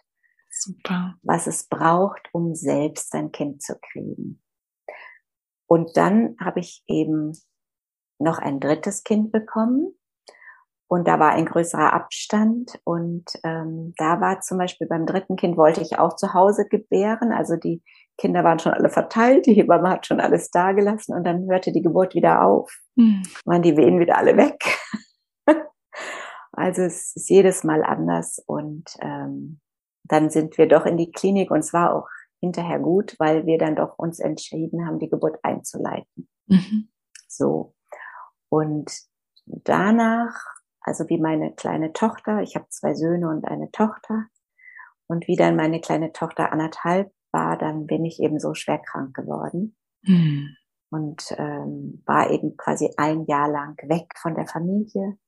Super. was es braucht, um selbst ein Kind zu kriegen. Und dann habe ich eben noch ein drittes Kind bekommen. Und da war ein größerer Abstand. Und ähm, da war zum Beispiel beim dritten Kind wollte ich auch zu Hause gebären. Also die Kinder waren schon alle verteilt, die Hebamme hat schon alles dagelassen und dann hörte die Geburt wieder auf. Mhm. Waren die Wehen wieder alle weg. also es ist jedes Mal anders. Und ähm, dann sind wir doch in die Klinik und es war auch hinterher gut, weil wir dann doch uns entschieden haben, die Geburt einzuleiten. Mhm. So. Und danach, also wie meine kleine Tochter, ich habe zwei Söhne und eine Tochter, und wie dann meine kleine Tochter anderthalb war, dann bin ich eben so schwer krank geworden. Mhm. Und ähm, war eben quasi ein Jahr lang weg von der Familie.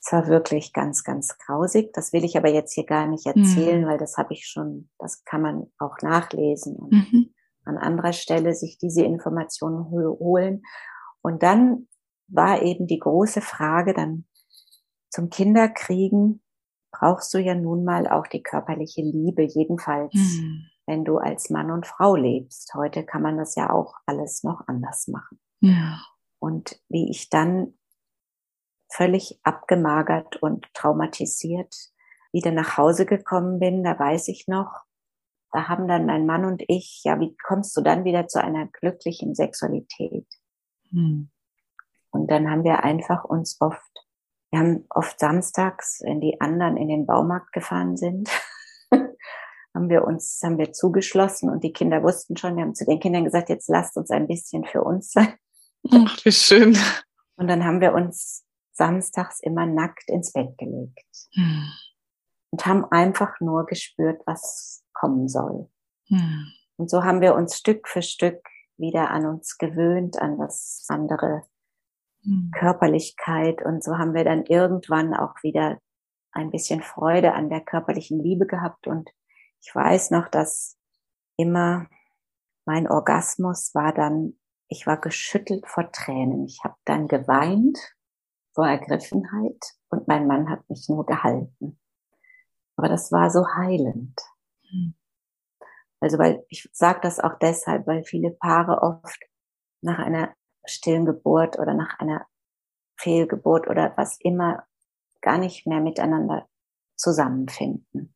Es war wirklich ganz, ganz grausig. Das will ich aber jetzt hier gar nicht erzählen, mhm. weil das habe ich schon, das kann man auch nachlesen und mhm. an anderer Stelle sich diese Informationen holen. Und dann war eben die große Frage dann zum Kinderkriegen brauchst du ja nun mal auch die körperliche Liebe, jedenfalls, mhm. wenn du als Mann und Frau lebst. Heute kann man das ja auch alles noch anders machen. Ja. Und wie ich dann völlig abgemagert und traumatisiert wieder nach Hause gekommen bin, da weiß ich noch, da haben dann mein Mann und ich, ja, wie kommst du dann wieder zu einer glücklichen Sexualität? Hm. Und dann haben wir einfach uns oft, wir haben oft samstags, wenn die anderen in den Baumarkt gefahren sind, haben wir uns, haben wir zugeschlossen und die Kinder wussten schon, wir haben zu den Kindern gesagt, jetzt lasst uns ein bisschen für uns sein. Ach, wie schön. Und dann haben wir uns samstags immer nackt ins Bett gelegt. Hm. Und haben einfach nur gespürt, was kommen soll. Hm. Und so haben wir uns Stück für Stück wieder an uns gewöhnt, an das andere Mhm. Körperlichkeit. Und so haben wir dann irgendwann auch wieder ein bisschen Freude an der körperlichen Liebe gehabt. Und ich weiß noch, dass immer mein Orgasmus war dann ich war geschüttelt vor Tränen. Ich habe dann geweint vor Ergriffenheit und mein Mann hat mich nur gehalten. Aber das war so heilend. Hm. Also weil ich sage das auch deshalb, weil viele Paare oft nach einer stillen Geburt oder nach einer Fehlgeburt oder was immer gar nicht mehr miteinander zusammenfinden.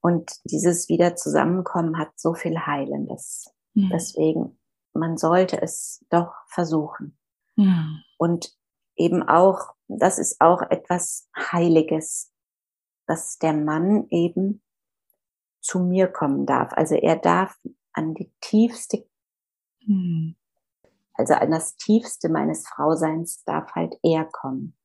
Und dieses wieder Zusammenkommen hat so viel Heilendes. Mhm. Deswegen, man sollte es doch versuchen. Mhm. Und eben auch, das ist auch etwas Heiliges, dass der Mann eben zu mir kommen darf. Also er darf an die tiefste, mhm. Also an das tiefste meines Frauseins darf halt er kommen.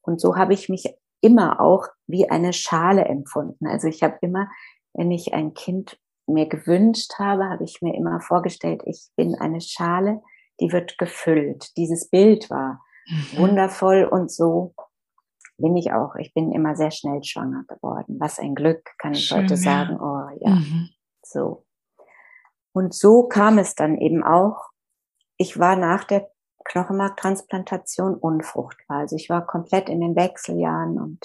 Und so habe ich mich immer auch wie eine Schale empfunden. Also ich habe immer, wenn ich ein Kind mir gewünscht habe, habe ich mir immer vorgestellt, ich bin eine Schale, die wird gefüllt. Dieses Bild war mhm. wundervoll und so bin ich auch. Ich bin immer sehr schnell schwanger geworden. Was ein Glück, kann ich Schön, heute sagen. Oh ja, mhm. so. Und so kam es dann eben auch. Ich war nach der Knochenmarktransplantation unfruchtbar. Also ich war komplett in den Wechseljahren und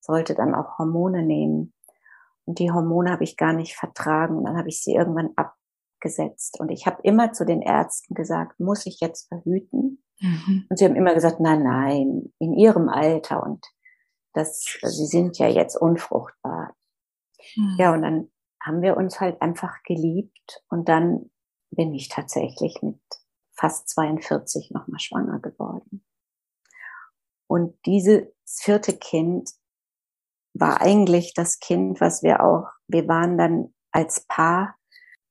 sollte dann auch Hormone nehmen. Und die Hormone habe ich gar nicht vertragen. Und dann habe ich sie irgendwann abgesetzt. Und ich habe immer zu den Ärzten gesagt, muss ich jetzt verhüten? Mhm. Und sie haben immer gesagt, nein, nein, in ihrem Alter und das, sie sind ja jetzt unfruchtbar. Mhm. Ja, und dann haben wir uns halt einfach geliebt und dann bin ich tatsächlich mit fast 42 nochmal schwanger geworden. Und dieses vierte Kind war eigentlich das Kind, was wir auch, wir waren dann als Paar,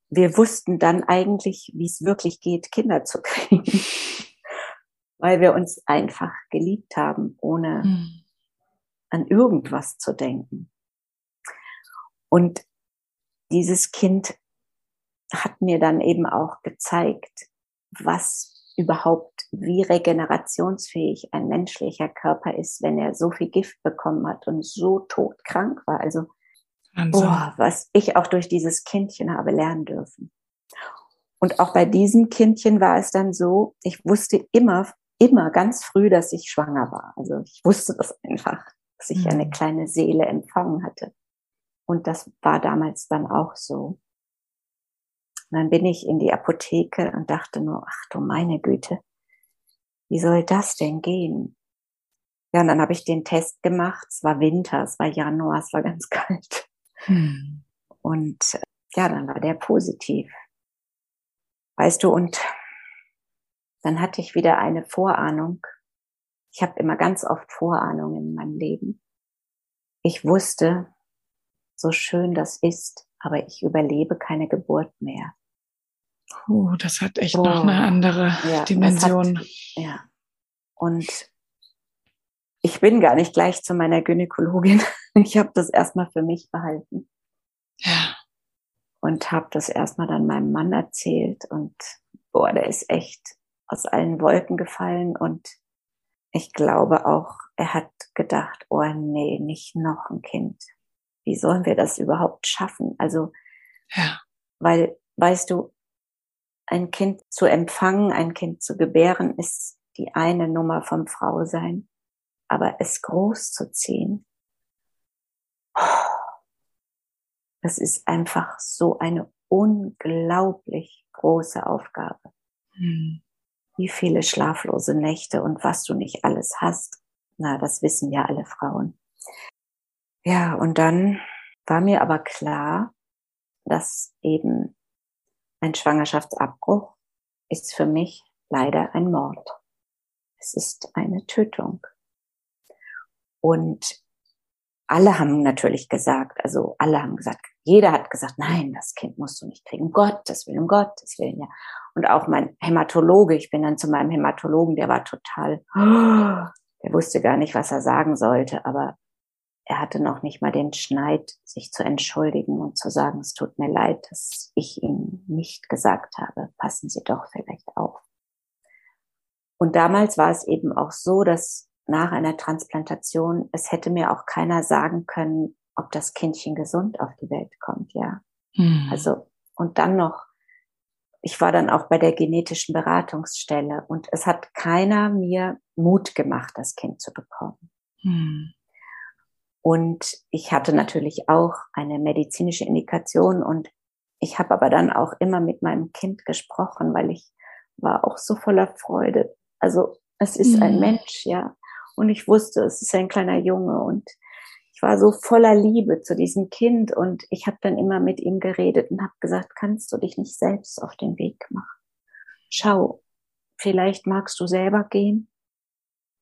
wir wussten dann eigentlich, wie es wirklich geht, Kinder zu kriegen, weil wir uns einfach geliebt haben, ohne mhm. an irgendwas zu denken. Und dieses Kind hat mir dann eben auch gezeigt, was überhaupt, wie regenerationsfähig ein menschlicher Körper ist, wenn er so viel Gift bekommen hat und so todkrank war. Also, boah, was ich auch durch dieses Kindchen habe lernen dürfen. Und auch bei diesem Kindchen war es dann so, ich wusste immer, immer ganz früh, dass ich schwanger war. Also ich wusste das einfach, dass ich mhm. eine kleine Seele empfangen hatte. Und das war damals dann auch so. Und dann bin ich in die Apotheke und dachte nur, ach du meine Güte, wie soll das denn gehen? Ja, und dann habe ich den Test gemacht. Es war Winter, es war Januar, es war ganz kalt. Hm. Und ja, dann war der positiv. Weißt du, und dann hatte ich wieder eine Vorahnung. Ich habe immer ganz oft Vorahnungen in meinem Leben. Ich wusste, so schön das ist, aber ich überlebe keine Geburt mehr. Oh, das hat echt oh, noch eine andere ja, Dimension. Hat, ja. Und ich bin gar nicht gleich zu meiner Gynäkologin. Ich habe das erstmal für mich behalten. Ja. Und habe das erstmal dann meinem Mann erzählt. Und boah, der ist echt aus allen Wolken gefallen. Und ich glaube auch, er hat gedacht, oh nee, nicht noch ein Kind. Wie sollen wir das überhaupt schaffen? Also, ja. weil, weißt du, ein Kind zu empfangen, ein Kind zu gebären, ist die eine Nummer vom Frausein. Aber es groß zu ziehen, das ist einfach so eine unglaublich große Aufgabe. Hm. Wie viele schlaflose Nächte und was du nicht alles hast. Na, das wissen ja alle Frauen. Ja, und dann war mir aber klar, dass eben ein Schwangerschaftsabbruch ist für mich leider ein Mord. Es ist eine Tötung. Und alle haben natürlich gesagt, also alle haben gesagt, jeder hat gesagt, nein, das Kind musst du nicht kriegen. Um Gottes Willen, um Gottes Willen, ja. Und auch mein Hämatologe, ich bin dann zu meinem Hämatologen, der war total, der wusste gar nicht, was er sagen sollte, aber er hatte noch nicht mal den Schneid, sich zu entschuldigen und zu sagen, es tut mir leid, dass ich ihm nicht gesagt habe, passen Sie doch vielleicht auf. Und damals war es eben auch so, dass nach einer Transplantation, es hätte mir auch keiner sagen können, ob das Kindchen gesund auf die Welt kommt, ja. Mhm. Also, und dann noch ich war dann auch bei der genetischen Beratungsstelle und es hat keiner mir Mut gemacht, das Kind zu bekommen. Hm. Und ich hatte natürlich auch eine medizinische Indikation und ich habe aber dann auch immer mit meinem Kind gesprochen, weil ich war auch so voller Freude. Also es ist mhm. ein Mensch, ja. Und ich wusste, es ist ein kleiner Junge und ich war so voller Liebe zu diesem Kind und ich habe dann immer mit ihm geredet und habe gesagt, kannst du dich nicht selbst auf den Weg machen? Schau, vielleicht magst du selber gehen,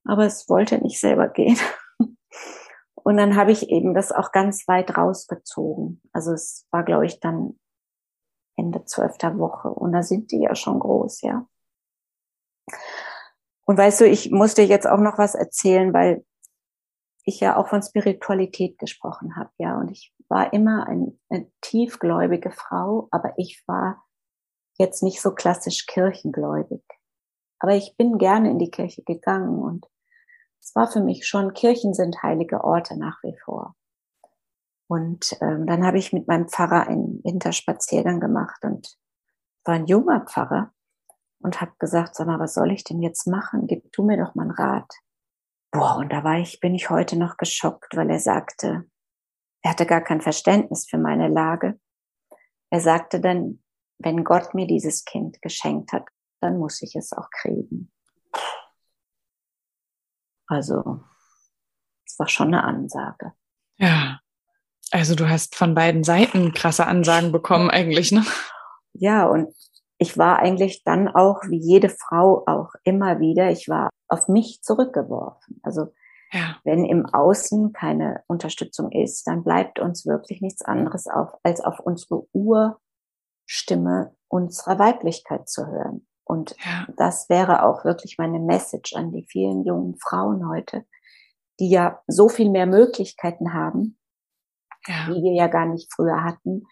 aber es wollte nicht selber gehen. Und dann habe ich eben das auch ganz weit rausgezogen. Also es war, glaube ich, dann Ende zwölfter Woche. Und da sind die ja schon groß, ja. Und weißt du, ich musste jetzt auch noch was erzählen, weil ich ja auch von Spiritualität gesprochen habe, ja. Und ich war immer ein, eine tiefgläubige Frau, aber ich war jetzt nicht so klassisch kirchengläubig. Aber ich bin gerne in die Kirche gegangen und es war für mich schon, Kirchen sind heilige Orte nach wie vor. Und ähm, dann habe ich mit meinem Pfarrer einen Winterspaziergang gemacht und war ein junger Pfarrer und habe gesagt, sag mal, was soll ich denn jetzt machen? Gib du mir doch mal einen Rat. Boah, und da war ich, bin ich heute noch geschockt, weil er sagte, er hatte gar kein Verständnis für meine Lage. Er sagte dann, wenn Gott mir dieses Kind geschenkt hat, dann muss ich es auch kriegen. Also, es war schon eine Ansage. Ja. Also du hast von beiden Seiten krasse Ansagen bekommen eigentlich, ne? Ja, und ich war eigentlich dann auch, wie jede Frau auch immer wieder, ich war auf mich zurückgeworfen. Also ja. wenn im Außen keine Unterstützung ist, dann bleibt uns wirklich nichts anderes auf, als auf unsere Urstimme unserer Weiblichkeit zu hören. Und ja. das wäre auch wirklich meine Message an die vielen jungen Frauen heute, die ja so viel mehr Möglichkeiten haben, ja. die wir ja gar nicht früher hatten,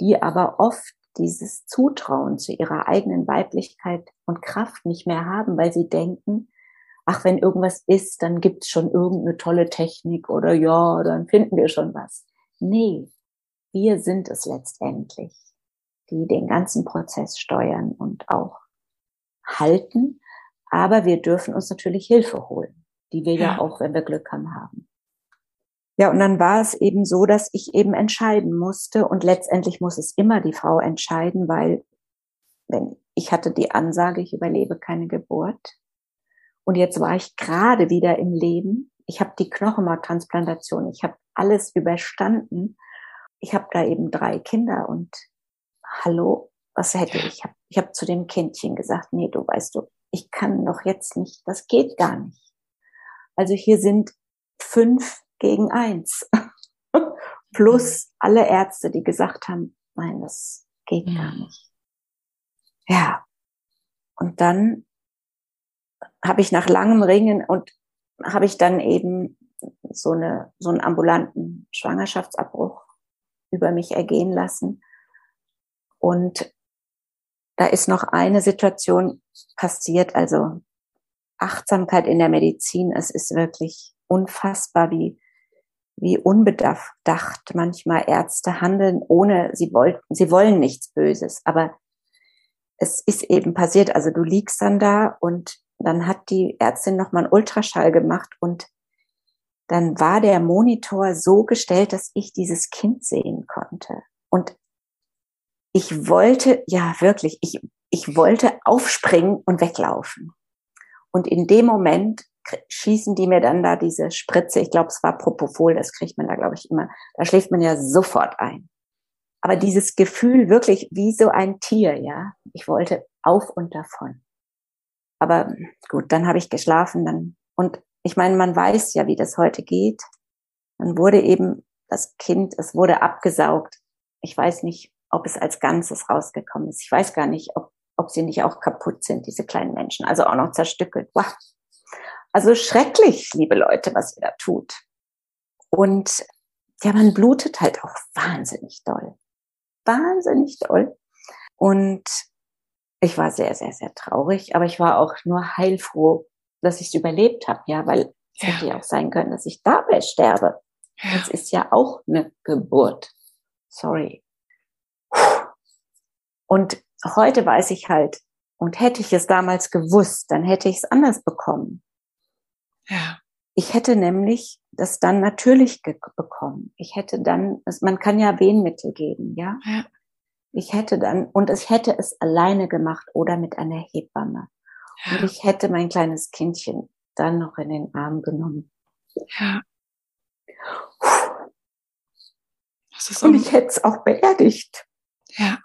die aber oft dieses Zutrauen zu ihrer eigenen Weiblichkeit und Kraft nicht mehr haben, weil sie denken, ach, wenn irgendwas ist, dann gibt's schon irgendeine tolle Technik oder ja, dann finden wir schon was. Nee, wir sind es letztendlich, die den ganzen Prozess steuern und auch halten. Aber wir dürfen uns natürlich Hilfe holen, die wir ja, ja auch, wenn wir Glück haben, haben. Ja, und dann war es eben so, dass ich eben entscheiden musste und letztendlich muss es immer die Frau entscheiden, weil wenn ich hatte die Ansage, ich überlebe keine Geburt. Und jetzt war ich gerade wieder im Leben. Ich habe die Knochenmarktransplantation, ich habe alles überstanden. Ich habe da eben drei Kinder und hallo, was hätte ich? Ich habe zu dem Kindchen gesagt, nee, du weißt du, ich kann noch jetzt nicht, das geht gar nicht. Also hier sind fünf gegen eins. Plus alle Ärzte, die gesagt haben, nein, das geht gar nicht. Ja. Und dann habe ich nach langem Ringen und habe ich dann eben so eine so einen ambulanten Schwangerschaftsabbruch über mich ergehen lassen und da ist noch eine Situation passiert, also Achtsamkeit in der Medizin, es ist wirklich unfassbar, wie, wie unbedacht manchmal Ärzte handeln, ohne, sie wollten, sie wollen nichts Böses, aber es ist eben passiert, also du liegst dann da und dann hat die Ärztin nochmal einen Ultraschall gemacht und dann war der Monitor so gestellt, dass ich dieses Kind sehen konnte. Und ich wollte, ja wirklich, ich, ich wollte aufspringen und weglaufen. Und in dem Moment schießen die mir dann da diese Spritze, ich glaube, es war Propofol, das kriegt man da, glaube ich, immer, da schläft man ja sofort ein. Aber dieses Gefühl wirklich wie so ein Tier, ja, ich wollte auf und davon. Aber gut, dann habe ich geschlafen, dann, und ich meine, man weiß ja, wie das heute geht. Dann wurde eben das Kind, es wurde abgesaugt. Ich weiß nicht, ob es als Ganzes rausgekommen ist. Ich weiß gar nicht, ob, ob sie nicht auch kaputt sind, diese kleinen Menschen, also auch noch zerstückelt. Wow. Also schrecklich, liebe Leute, was ihr da tut. Und ja, man blutet halt auch wahnsinnig doll. Wahnsinnig doll. Und ich war sehr, sehr, sehr traurig, aber ich war auch nur heilfroh, dass ich es überlebt habe, ja, weil es ja. hätte ja auch sein können, dass ich dabei sterbe. Ja. Das ist ja auch eine Geburt. Sorry. Und heute weiß ich halt, und hätte ich es damals gewusst, dann hätte ich es anders bekommen. Ja. Ich hätte nämlich das dann natürlich bekommen. Ich hätte dann, man kann ja Wehenmittel geben, ja? ja. Ich hätte dann, und ich hätte es alleine gemacht oder mit einer Hebamme. Ja. Und ich hätte mein kleines Kindchen dann noch in den Arm genommen. Ja. und ich hätte es auch beerdigt. Ja.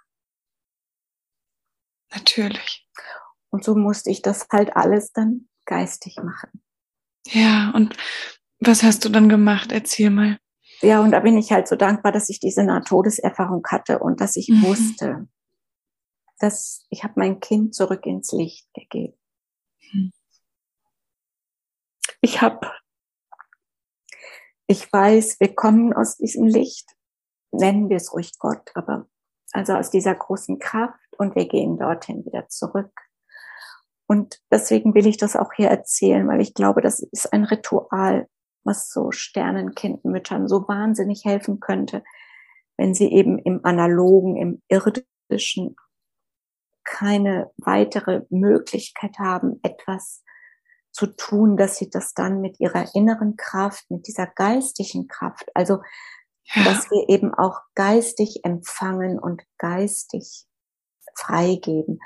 Natürlich. Und so musste ich das halt alles dann geistig machen. Ja, und was hast du dann gemacht? Erzähl mal. Ja, und da bin ich halt so dankbar, dass ich diese Nahtodeserfahrung hatte und dass ich mhm. wusste, dass ich habe mein Kind zurück ins Licht gegeben. Mhm. Ich habe, ich weiß, wir kommen aus diesem Licht, nennen wir es ruhig Gott, aber also aus dieser großen Kraft und wir gehen dorthin wieder zurück. Und deswegen will ich das auch hier erzählen, weil ich glaube, das ist ein Ritual, was so Sternenkindmüttern so wahnsinnig helfen könnte, wenn sie eben im analogen, im irdischen keine weitere Möglichkeit haben, etwas zu tun, dass sie das dann mit ihrer inneren Kraft, mit dieser geistigen Kraft, also ja. dass wir eben auch geistig empfangen und geistig freigeben.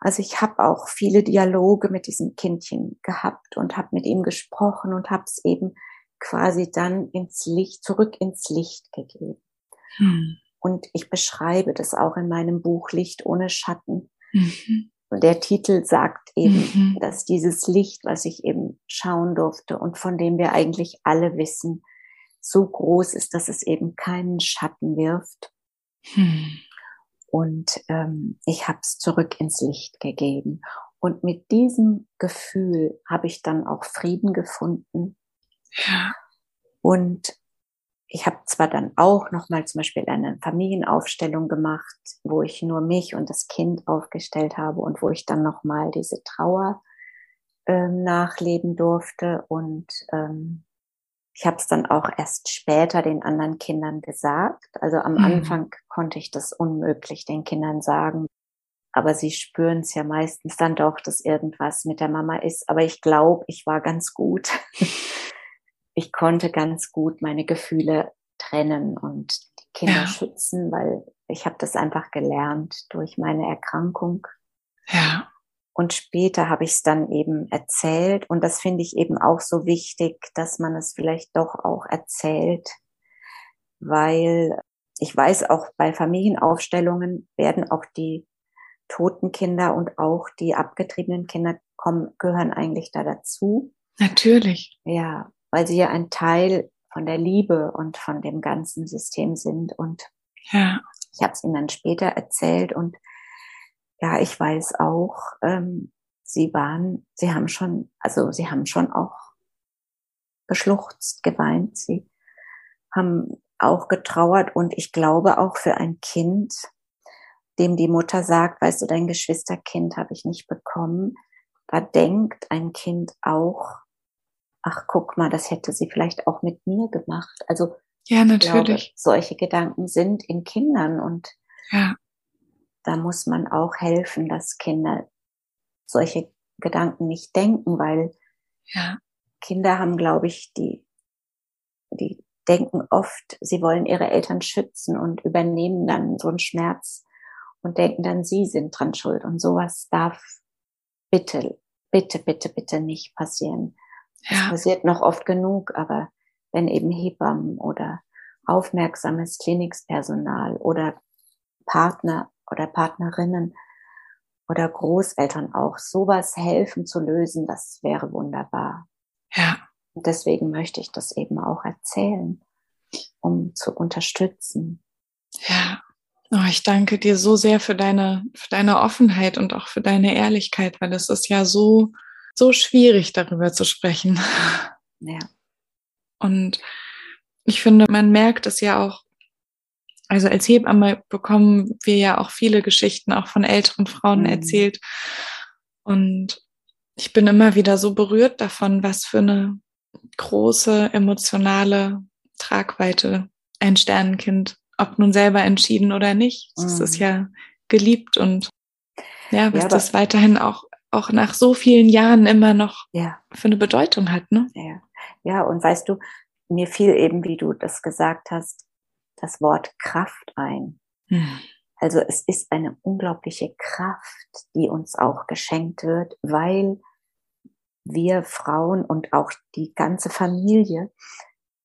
Also ich habe auch viele Dialoge mit diesem Kindchen gehabt und habe mit ihm gesprochen und habe es eben quasi dann ins Licht, zurück ins Licht gegeben. Hm. Und ich beschreibe das auch in meinem Buch Licht ohne Schatten. Mhm. Und der Titel sagt eben, mhm. dass dieses Licht, was ich eben schauen durfte und von dem wir eigentlich alle wissen, so groß ist, dass es eben keinen Schatten wirft. Hm. Und ähm, ich habe es zurück ins Licht gegeben. Und mit diesem Gefühl habe ich dann auch Frieden gefunden. Ja. Und ich habe zwar dann auch nochmal zum Beispiel eine Familienaufstellung gemacht, wo ich nur mich und das Kind aufgestellt habe und wo ich dann nochmal diese Trauer ähm, nachleben durfte. Und ähm, ich habe es dann auch erst später den anderen Kindern gesagt. Also am mhm. Anfang konnte ich das unmöglich den Kindern sagen. Aber sie spüren es ja meistens dann doch, dass irgendwas mit der Mama ist. Aber ich glaube, ich war ganz gut. ich konnte ganz gut meine Gefühle trennen und die Kinder ja. schützen, weil ich habe das einfach gelernt durch meine Erkrankung. Ja. Und später habe ich es dann eben erzählt. Und das finde ich eben auch so wichtig, dass man es vielleicht doch auch erzählt, weil ich weiß auch bei Familienaufstellungen werden auch die toten Kinder und auch die abgetriebenen Kinder kommen, gehören eigentlich da dazu. Natürlich. Ja, weil sie ja ein Teil von der Liebe und von dem ganzen System sind. Und ja. ich habe es ihnen dann später erzählt und ja, ich weiß auch, ähm, sie waren, sie haben schon, also sie haben schon auch geschluchzt, geweint, sie haben auch getrauert und ich glaube auch für ein Kind, dem die Mutter sagt, weißt du, dein Geschwisterkind habe ich nicht bekommen, da denkt ein Kind auch, ach guck mal, das hätte sie vielleicht auch mit mir gemacht. Also ja, natürlich. Glaube, solche Gedanken sind in Kindern und ja da muss man auch helfen, dass Kinder solche Gedanken nicht denken, weil ja. Kinder haben, glaube ich, die, die denken oft, sie wollen ihre Eltern schützen und übernehmen dann so einen Schmerz und denken dann, sie sind dran schuld. Und sowas darf bitte, bitte, bitte, bitte nicht passieren. Es ja. passiert noch oft genug, aber wenn eben Hebammen oder aufmerksames Klinikpersonal oder Partner oder Partnerinnen oder Großeltern auch sowas helfen zu lösen, das wäre wunderbar. Ja. Und deswegen möchte ich das eben auch erzählen, um zu unterstützen. Ja. Oh, ich danke dir so sehr für deine, für deine Offenheit und auch für deine Ehrlichkeit, weil es ist ja so, so schwierig, darüber zu sprechen. Ja. Und ich finde, man merkt es ja auch also als Hebamme bekommen wir ja auch viele Geschichten auch von älteren Frauen mhm. erzählt. Und ich bin immer wieder so berührt davon, was für eine große emotionale Tragweite ein Sternenkind, ob nun selber entschieden oder nicht, mhm. es ist mhm. ja geliebt und Ja, was ja, das weiterhin auch, auch nach so vielen Jahren immer noch ja. für eine Bedeutung hat, ne? Ja. ja, und weißt du, mir fiel eben, wie du das gesagt hast, das Wort Kraft ein. Hm. Also es ist eine unglaubliche Kraft, die uns auch geschenkt wird, weil wir Frauen und auch die ganze Familie,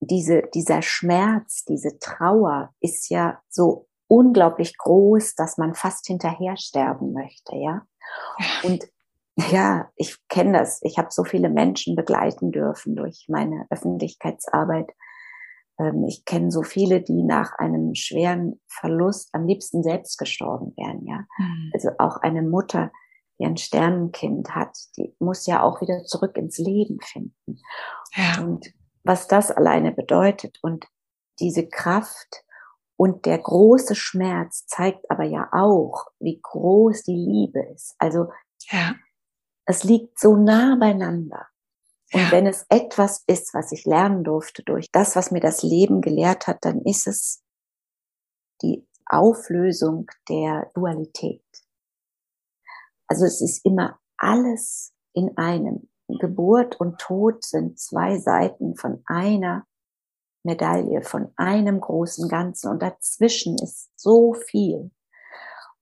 diese, dieser Schmerz, diese Trauer ist ja so unglaublich groß, dass man fast hinterher sterben möchte, ja. Und ja, ich kenne das. Ich habe so viele Menschen begleiten dürfen durch meine Öffentlichkeitsarbeit. Ähm, ich kenne so viele, die nach einem schweren Verlust am liebsten selbst gestorben wären, ja. Mhm. Also auch eine Mutter, die ein Sternenkind hat, die muss ja auch wieder zurück ins Leben finden. Ja. Und was das alleine bedeutet und diese Kraft und der große Schmerz zeigt aber ja auch, wie groß die Liebe ist. Also ja. es liegt so nah beieinander. Und ja. wenn es etwas ist, was ich lernen durfte durch das, was mir das Leben gelehrt hat, dann ist es die Auflösung der Dualität. Also es ist immer alles in einem. Geburt und Tod sind zwei Seiten von einer Medaille, von einem großen Ganzen. Und dazwischen ist so viel.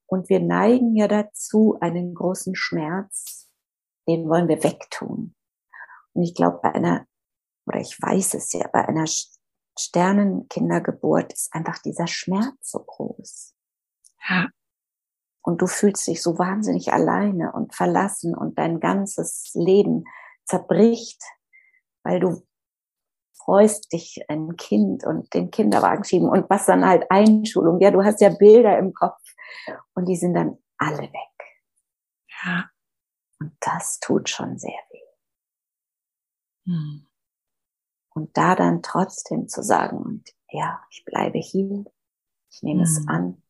Und wir neigen ja dazu, einen großen Schmerz, den wollen wir wegtun. Und ich glaube, bei einer, oder ich weiß es ja, bei einer Sternenkindergeburt ist einfach dieser Schmerz so groß. Ja. Und du fühlst dich so wahnsinnig alleine und verlassen und dein ganzes Leben zerbricht, weil du freust dich ein Kind und den Kinderwagen schieben und was dann halt Einschulung. Ja, du hast ja Bilder im Kopf und die sind dann alle weg. Ja. Und das tut schon sehr weh. Hm. Und da dann trotzdem zu sagen, ja, ich bleibe hier, ich nehme hm. es an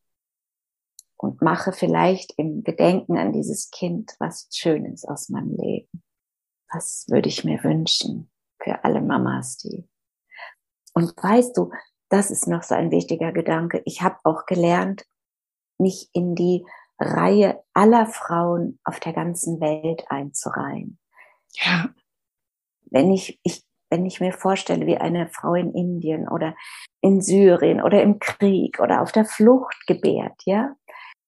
und mache vielleicht im Gedenken an dieses Kind was Schönes aus meinem Leben. Was würde ich mir wünschen für alle Mamas, die. Und weißt du, das ist noch so ein wichtiger Gedanke. Ich habe auch gelernt, mich in die Reihe aller Frauen auf der ganzen Welt einzureihen. Ja wenn ich, ich, wenn ich mir vorstelle, wie eine Frau in Indien oder in Syrien oder im Krieg oder auf der Flucht gebärt, ja,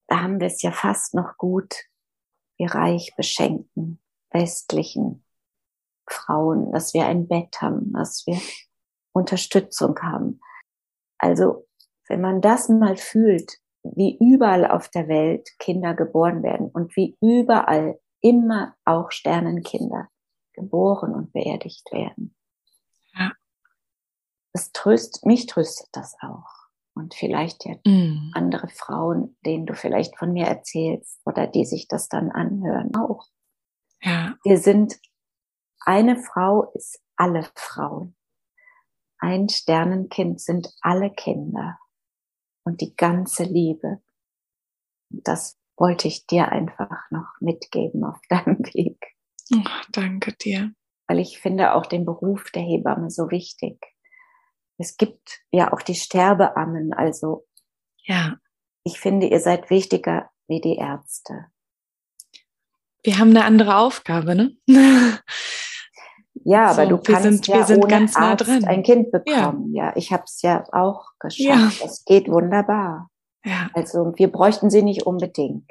da haben wir es ja fast noch gut, wie reich beschenkten westlichen Frauen, dass wir ein Bett haben, dass wir Unterstützung haben. Also, wenn man das mal fühlt, wie überall auf der Welt Kinder geboren werden und wie überall immer auch Sternenkinder geboren und beerdigt werden. Ja. Das tröst, mich tröstet das auch. Und vielleicht ja mm. andere Frauen, denen du vielleicht von mir erzählst oder die sich das dann anhören, auch. Ja. Wir sind, eine Frau ist alle Frauen. Ein Sternenkind sind alle Kinder und die ganze Liebe. Das wollte ich dir einfach noch mitgeben auf deinem Weg. Oh, danke dir. Weil ich finde auch den Beruf der Hebamme so wichtig. Es gibt ja auch die Sterbeammen, also ja. Ich finde, ihr seid wichtiger wie die Ärzte. Wir haben eine andere Aufgabe, ne? Ja, aber so, du kannst sind, ja ohne ganz nah Arzt dran. ein Kind bekommen. Ja, ja ich habe es ja auch geschafft. Es geht wunderbar. Ja. Also wir bräuchten sie nicht unbedingt.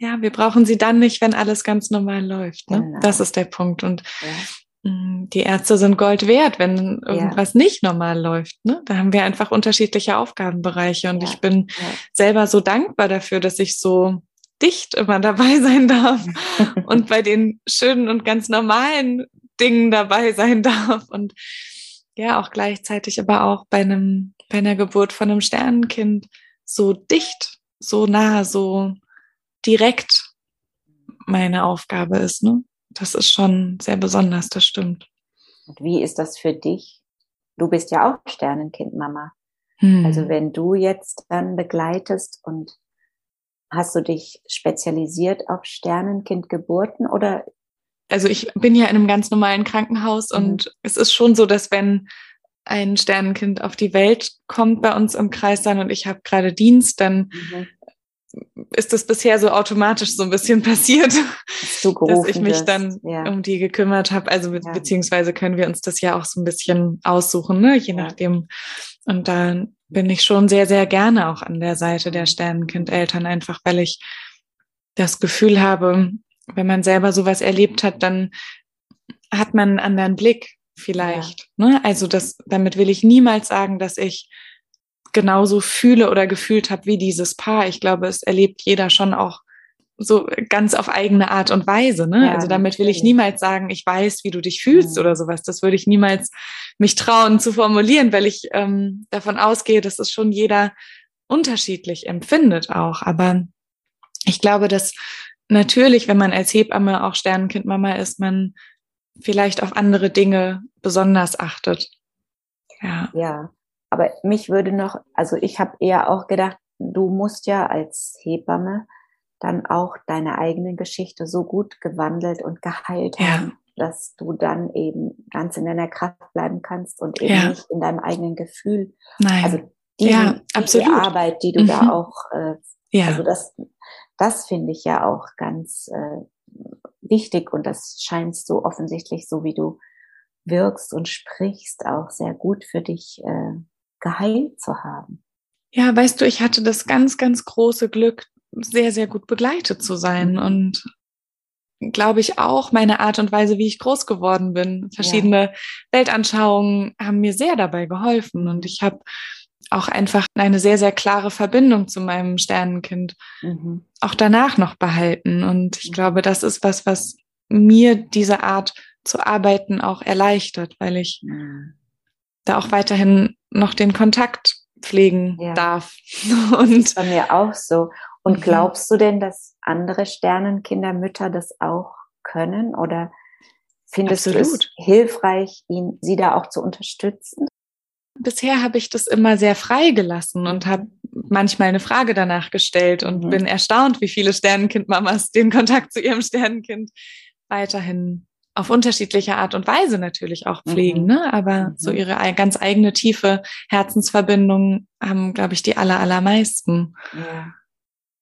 Ja, wir brauchen sie dann nicht, wenn alles ganz normal läuft. Ne? Genau. Das ist der Punkt. Und ja. Mm, die Ärzte sind Gold wert, wenn irgendwas ja. nicht normal läuft. Ne? Da haben wir einfach unterschiedliche Aufgabenbereiche. Und ja. ich bin selber so dankbar dafür, dass ich so dicht immer dabei sein darf und bei den schönen und ganz normalen Dingen dabei sein darf. Und ja, auch gleichzeitig aber auch bei einem, bei einer Geburt von einem Sternenkind so dicht, so nah, so direkt meine Aufgabe ist. Ne? Das ist schon sehr besonders, das stimmt. Und wie ist das für dich? Du bist ja auch Sternenkind, Mama. Hm. Also wenn du jetzt dann begleitest und hast du dich spezialisiert auf Sternenkindgeburten oder? Also ich bin ja in einem ganz normalen Krankenhaus mhm. und es ist schon so, dass wenn ein Sternenkind auf die Welt kommt bei uns im Kreis dann und ich habe gerade Dienst, dann mhm ist es bisher so automatisch so ein bisschen passiert, dass ich mich dann ja. um die gekümmert habe. Also ja. beziehungsweise können wir uns das ja auch so ein bisschen aussuchen, ne? je nachdem. Und dann bin ich schon sehr, sehr gerne auch an der Seite der Sternenkindeltern, einfach weil ich das Gefühl habe, wenn man selber sowas erlebt hat, dann hat man einen anderen Blick vielleicht. Ne? Also das, damit will ich niemals sagen, dass ich genauso fühle oder gefühlt habe wie dieses Paar. Ich glaube, es erlebt jeder schon auch so ganz auf eigene Art und Weise. Ne? Ja, also damit will ich niemals sagen, ich weiß, wie du dich fühlst ja. oder sowas. Das würde ich niemals mich trauen zu formulieren, weil ich ähm, davon ausgehe, dass es schon jeder unterschiedlich empfindet auch. Aber ich glaube, dass natürlich, wenn man als Hebamme auch Sternenkindmama ist, man vielleicht auf andere Dinge besonders achtet. Ja. Ja, aber mich würde noch, also ich habe eher auch gedacht, du musst ja als Hebamme dann auch deine eigene Geschichte so gut gewandelt und geheilt ja. haben, dass du dann eben ganz in deiner Kraft bleiben kannst und eben ja. nicht in deinem eigenen Gefühl. Nein. Also die, ja, die Arbeit, die du mhm. da auch, äh, ja. also das, das finde ich ja auch ganz äh, wichtig und das scheint so offensichtlich, so wie du wirkst und sprichst, auch sehr gut für dich äh, geheilt zu haben. Ja, weißt du, ich hatte das ganz, ganz große Glück, sehr, sehr gut begleitet zu sein und glaube ich auch meine Art und Weise, wie ich groß geworden bin. Verschiedene ja. Weltanschauungen haben mir sehr dabei geholfen und ich habe auch einfach eine sehr, sehr klare Verbindung zu meinem Sternenkind mhm. auch danach noch behalten. Und ich mhm. glaube, das ist was, was mir diese Art zu arbeiten auch erleichtert, weil ich mhm. da auch weiterhin noch den Kontakt pflegen ja. darf. Und bei mir auch so. Und mhm. glaubst du denn, dass andere Sternenkindermütter das auch können? Oder findest Absolut. du es hilfreich, ihn, sie da auch zu unterstützen? Bisher habe ich das immer sehr frei gelassen und habe manchmal eine Frage danach gestellt und mhm. bin erstaunt, wie viele Sternenkindmamas den Kontakt zu ihrem Sternenkind weiterhin auf unterschiedliche Art und Weise natürlich auch pflegen, mhm. ne? aber mhm. so ihre ganz eigene tiefe Herzensverbindung haben, glaube ich, die aller, allermeisten. Ja.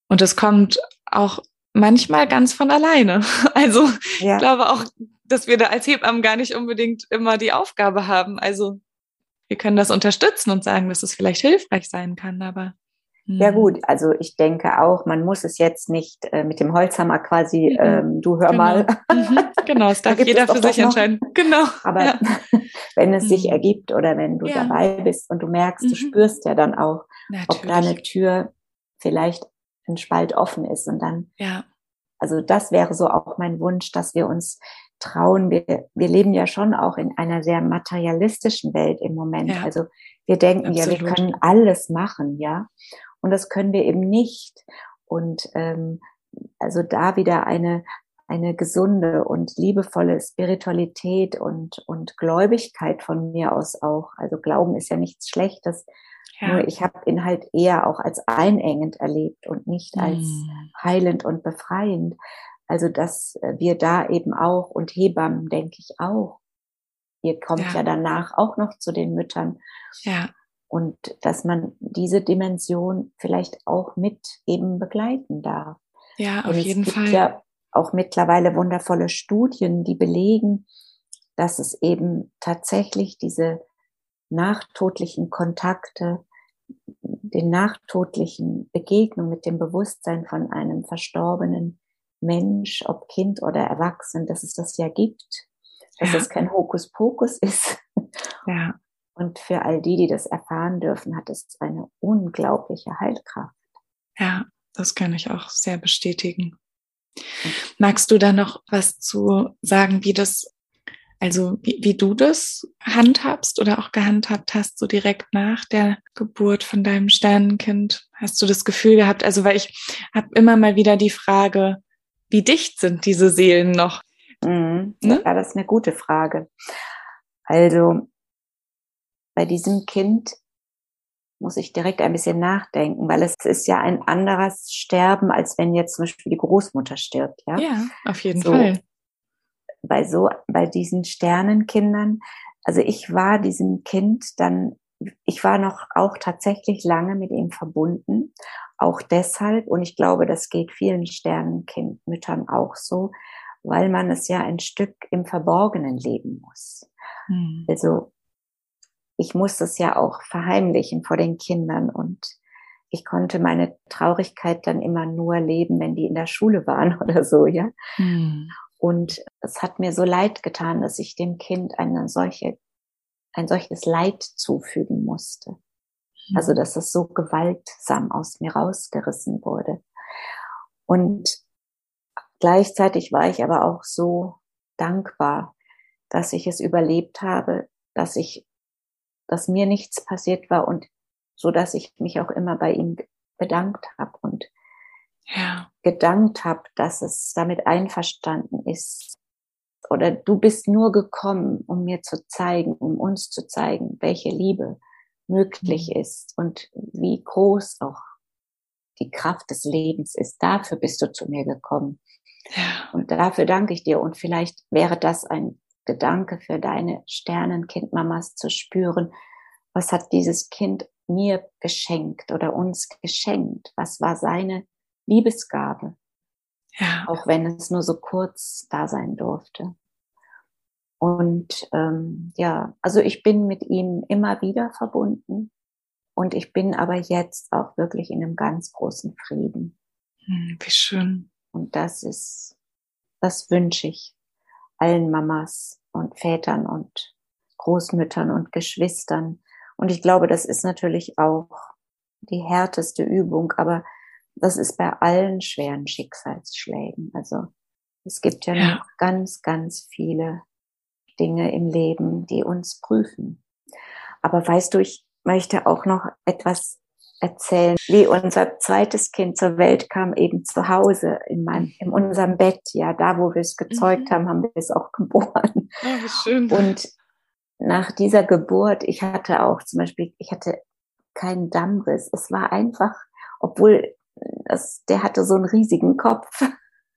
Und es kommt auch manchmal ganz von alleine. Also ja. ich glaube auch, dass wir da als Hebammen gar nicht unbedingt immer die Aufgabe haben. Also wir können das unterstützen und sagen, dass es vielleicht hilfreich sein kann, aber ja hm. gut, also ich denke auch, man muss es jetzt nicht äh, mit dem Holzhammer quasi, mhm. ähm, du hör genau. mal. Mhm. Genau, es darf jeder für sich entscheiden. Genau. Aber ja. wenn es mhm. sich ergibt oder wenn du ja. dabei bist und du merkst, du mhm. spürst ja dann auch, Natürlich. ob deine Tür vielleicht ein Spalt offen ist und dann, ja. also das wäre so auch mein Wunsch, dass wir uns trauen. Wir, wir leben ja schon auch in einer sehr materialistischen Welt im Moment. Ja. Also wir denken Absolut. ja, wir können alles machen, ja. Und das können wir eben nicht. Und ähm, also da wieder eine, eine gesunde und liebevolle Spiritualität und, und Gläubigkeit von mir aus auch. Also Glauben ist ja nichts Schlechtes. Ja. Nur ich habe ihn halt eher auch als einengend erlebt und nicht als mm. heilend und befreiend. Also dass wir da eben auch und Hebammen denke ich auch. Ihr kommt ja. ja danach auch noch zu den Müttern. Ja. Und dass man diese Dimension vielleicht auch mit eben begleiten darf. Ja, auf jeden Fall. Es gibt ja auch mittlerweile wundervolle Studien, die belegen, dass es eben tatsächlich diese nachtodlichen Kontakte den nachtodlichen Begegnung mit dem Bewusstsein von einem verstorbenen Mensch, ob Kind oder Erwachsen, dass es das ja gibt, dass ja. es kein Hokuspokus ist. Ja. Und für all die, die das erfahren dürfen, hat es eine unglaubliche Heilkraft. Ja, das kann ich auch sehr bestätigen. Magst du da noch was zu sagen, wie das also wie, wie du das handhabst oder auch gehandhabt hast, so direkt nach der Geburt von deinem Sternenkind. Hast du das Gefühl gehabt, also weil ich habe immer mal wieder die Frage, wie dicht sind diese Seelen noch? Mhm. Ne? Ja, das ist eine gute Frage. Also bei diesem Kind muss ich direkt ein bisschen nachdenken, weil es ist ja ein anderes Sterben, als wenn jetzt zum Beispiel die Großmutter stirbt. Ja, ja auf jeden so, Fall bei so, bei diesen Sternenkindern, also ich war diesem Kind dann, ich war noch auch tatsächlich lange mit ihm verbunden, auch deshalb, und ich glaube, das geht vielen Sternenkindmüttern auch so, weil man es ja ein Stück im Verborgenen leben muss. Mhm. Also ich muss es ja auch verheimlichen vor den Kindern und ich konnte meine Traurigkeit dann immer nur leben, wenn die in der Schule waren oder so, ja. Mhm. Und es hat mir so leid getan, dass ich dem Kind eine solche, ein solches Leid zufügen musste. Mhm. Also, dass es so gewaltsam aus mir rausgerissen wurde. Und gleichzeitig war ich aber auch so dankbar, dass ich es überlebt habe, dass ich, dass mir nichts passiert war und so dass ich mich auch immer bei ihm bedankt habe und ja. gedankt habe, dass es damit einverstanden ist. Oder du bist nur gekommen, um mir zu zeigen, um uns zu zeigen, welche Liebe möglich mhm. ist und wie groß auch die Kraft des Lebens ist. Dafür bist du zu mir gekommen. Ja. Und dafür danke ich dir. Und vielleicht wäre das ein Gedanke für deine Sternenkindmamas zu spüren. Was hat dieses Kind mir geschenkt oder uns geschenkt? Was war seine Liebesgabe? Ja. Auch wenn es nur so kurz da sein durfte. Und ähm, ja, also ich bin mit ihm immer wieder verbunden und ich bin aber jetzt auch wirklich in einem ganz großen Frieden. Hm, wie schön. Und das ist, das wünsche ich allen Mamas und Vätern und Großmüttern und Geschwistern, und ich glaube, das ist natürlich auch die härteste Übung, aber das ist bei allen schweren Schicksalsschlägen. Also es gibt ja, ja. noch ganz, ganz viele Dinge im Leben, die uns prüfen. Aber weißt du, ich möchte auch noch etwas erzählen, wie unser zweites Kind zur Welt kam, eben zu Hause in meinem, in unserem Bett. Ja, da, wo wir es gezeugt mhm. haben, haben wir es auch geboren. Oh, schön. Und nach dieser Geburt, ich hatte auch zum Beispiel, ich hatte keinen Dammriss. Es war einfach, obwohl das, der hatte so einen riesigen Kopf.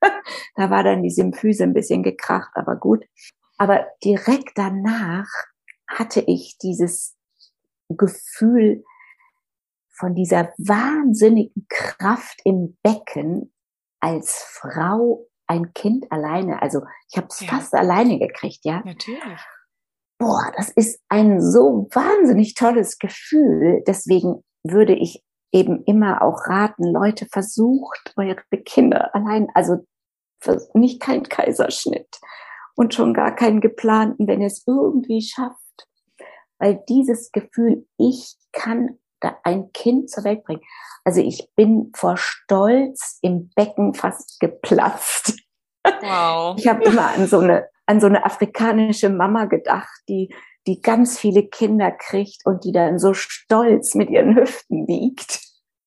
da war dann die Symphyse ein bisschen gekracht, aber gut. Aber direkt danach hatte ich dieses Gefühl von dieser wahnsinnigen Kraft im Becken als Frau ein Kind alleine. Also ich habe es ja. fast alleine gekriegt, ja. Natürlich boah, das ist ein so wahnsinnig tolles Gefühl. Deswegen würde ich eben immer auch raten, Leute, versucht eure Kinder allein, also nicht kein Kaiserschnitt und schon gar keinen geplanten, wenn ihr es irgendwie schafft. Weil dieses Gefühl, ich kann ein Kind zur Welt bringen. Also ich bin vor Stolz im Becken fast geplatzt. Wow. Ich habe immer an so eine an so eine afrikanische Mama gedacht, die, die ganz viele Kinder kriegt und die dann so stolz mit ihren Hüften wiegt.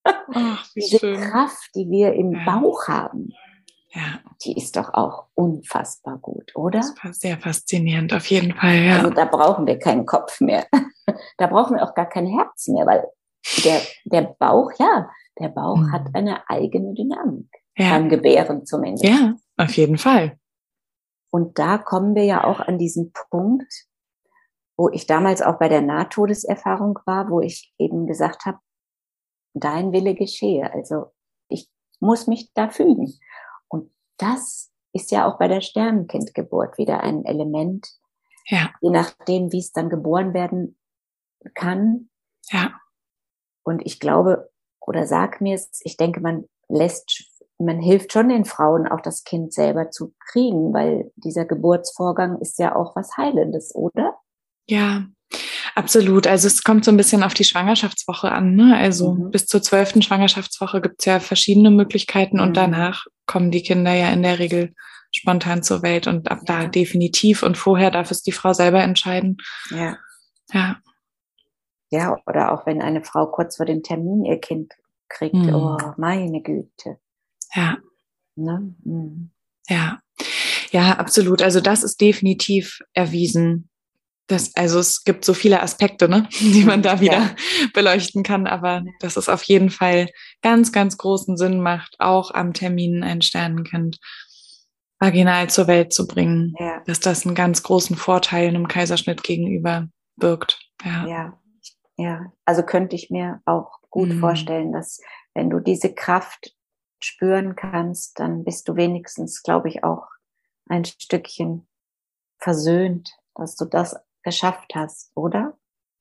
Ach, Diese schön. Kraft, die wir im ja. Bauch haben, ja. die ist doch auch unfassbar gut, oder? Sehr faszinierend, auf jeden Fall, ja. Also da brauchen wir keinen Kopf mehr. Da brauchen wir auch gar kein Herz mehr, weil der, der Bauch, ja, der Bauch mhm. hat eine eigene Dynamik. Ja. Beim Gebären zumindest. Ja, auf jeden Fall. Und da kommen wir ja auch an diesen Punkt, wo ich damals auch bei der Nahtodeserfahrung war, wo ich eben gesagt habe, dein Wille geschehe. Also ich muss mich da fügen. Und das ist ja auch bei der Sternenkindgeburt wieder ein Element. Ja. Je nachdem, wie es dann geboren werden kann. Ja. Und ich glaube, oder sag mir es, ich denke, man lässt man hilft schon den Frauen, auch das Kind selber zu kriegen, weil dieser Geburtsvorgang ist ja auch was Heilendes, oder? Ja, absolut. Also es kommt so ein bisschen auf die Schwangerschaftswoche an. Ne? Also mhm. bis zur zwölften Schwangerschaftswoche gibt es ja verschiedene Möglichkeiten mhm. und danach kommen die Kinder ja in der Regel spontan zur Welt und ab ja. da definitiv. Und vorher darf es die Frau selber entscheiden. Ja. Ja. Ja, oder auch wenn eine Frau kurz vor dem Termin ihr Kind kriegt, mhm. oh meine Güte. Ja. Ne? Mhm. Ja. Ja, absolut. Also das ist definitiv erwiesen. Das, also es gibt so viele Aspekte, ne, die man da wieder ja. beleuchten kann, aber dass es auf jeden Fall ganz, ganz großen Sinn macht, auch am Termin ein Sternenkind vaginal zur Welt zu bringen, ja. dass das einen ganz großen Vorteil einem Kaiserschnitt gegenüber birgt. Ja. ja, ja. Also könnte ich mir auch gut mhm. vorstellen, dass wenn du diese Kraft spüren kannst, dann bist du wenigstens, glaube ich, auch ein Stückchen versöhnt, dass du das geschafft hast, oder?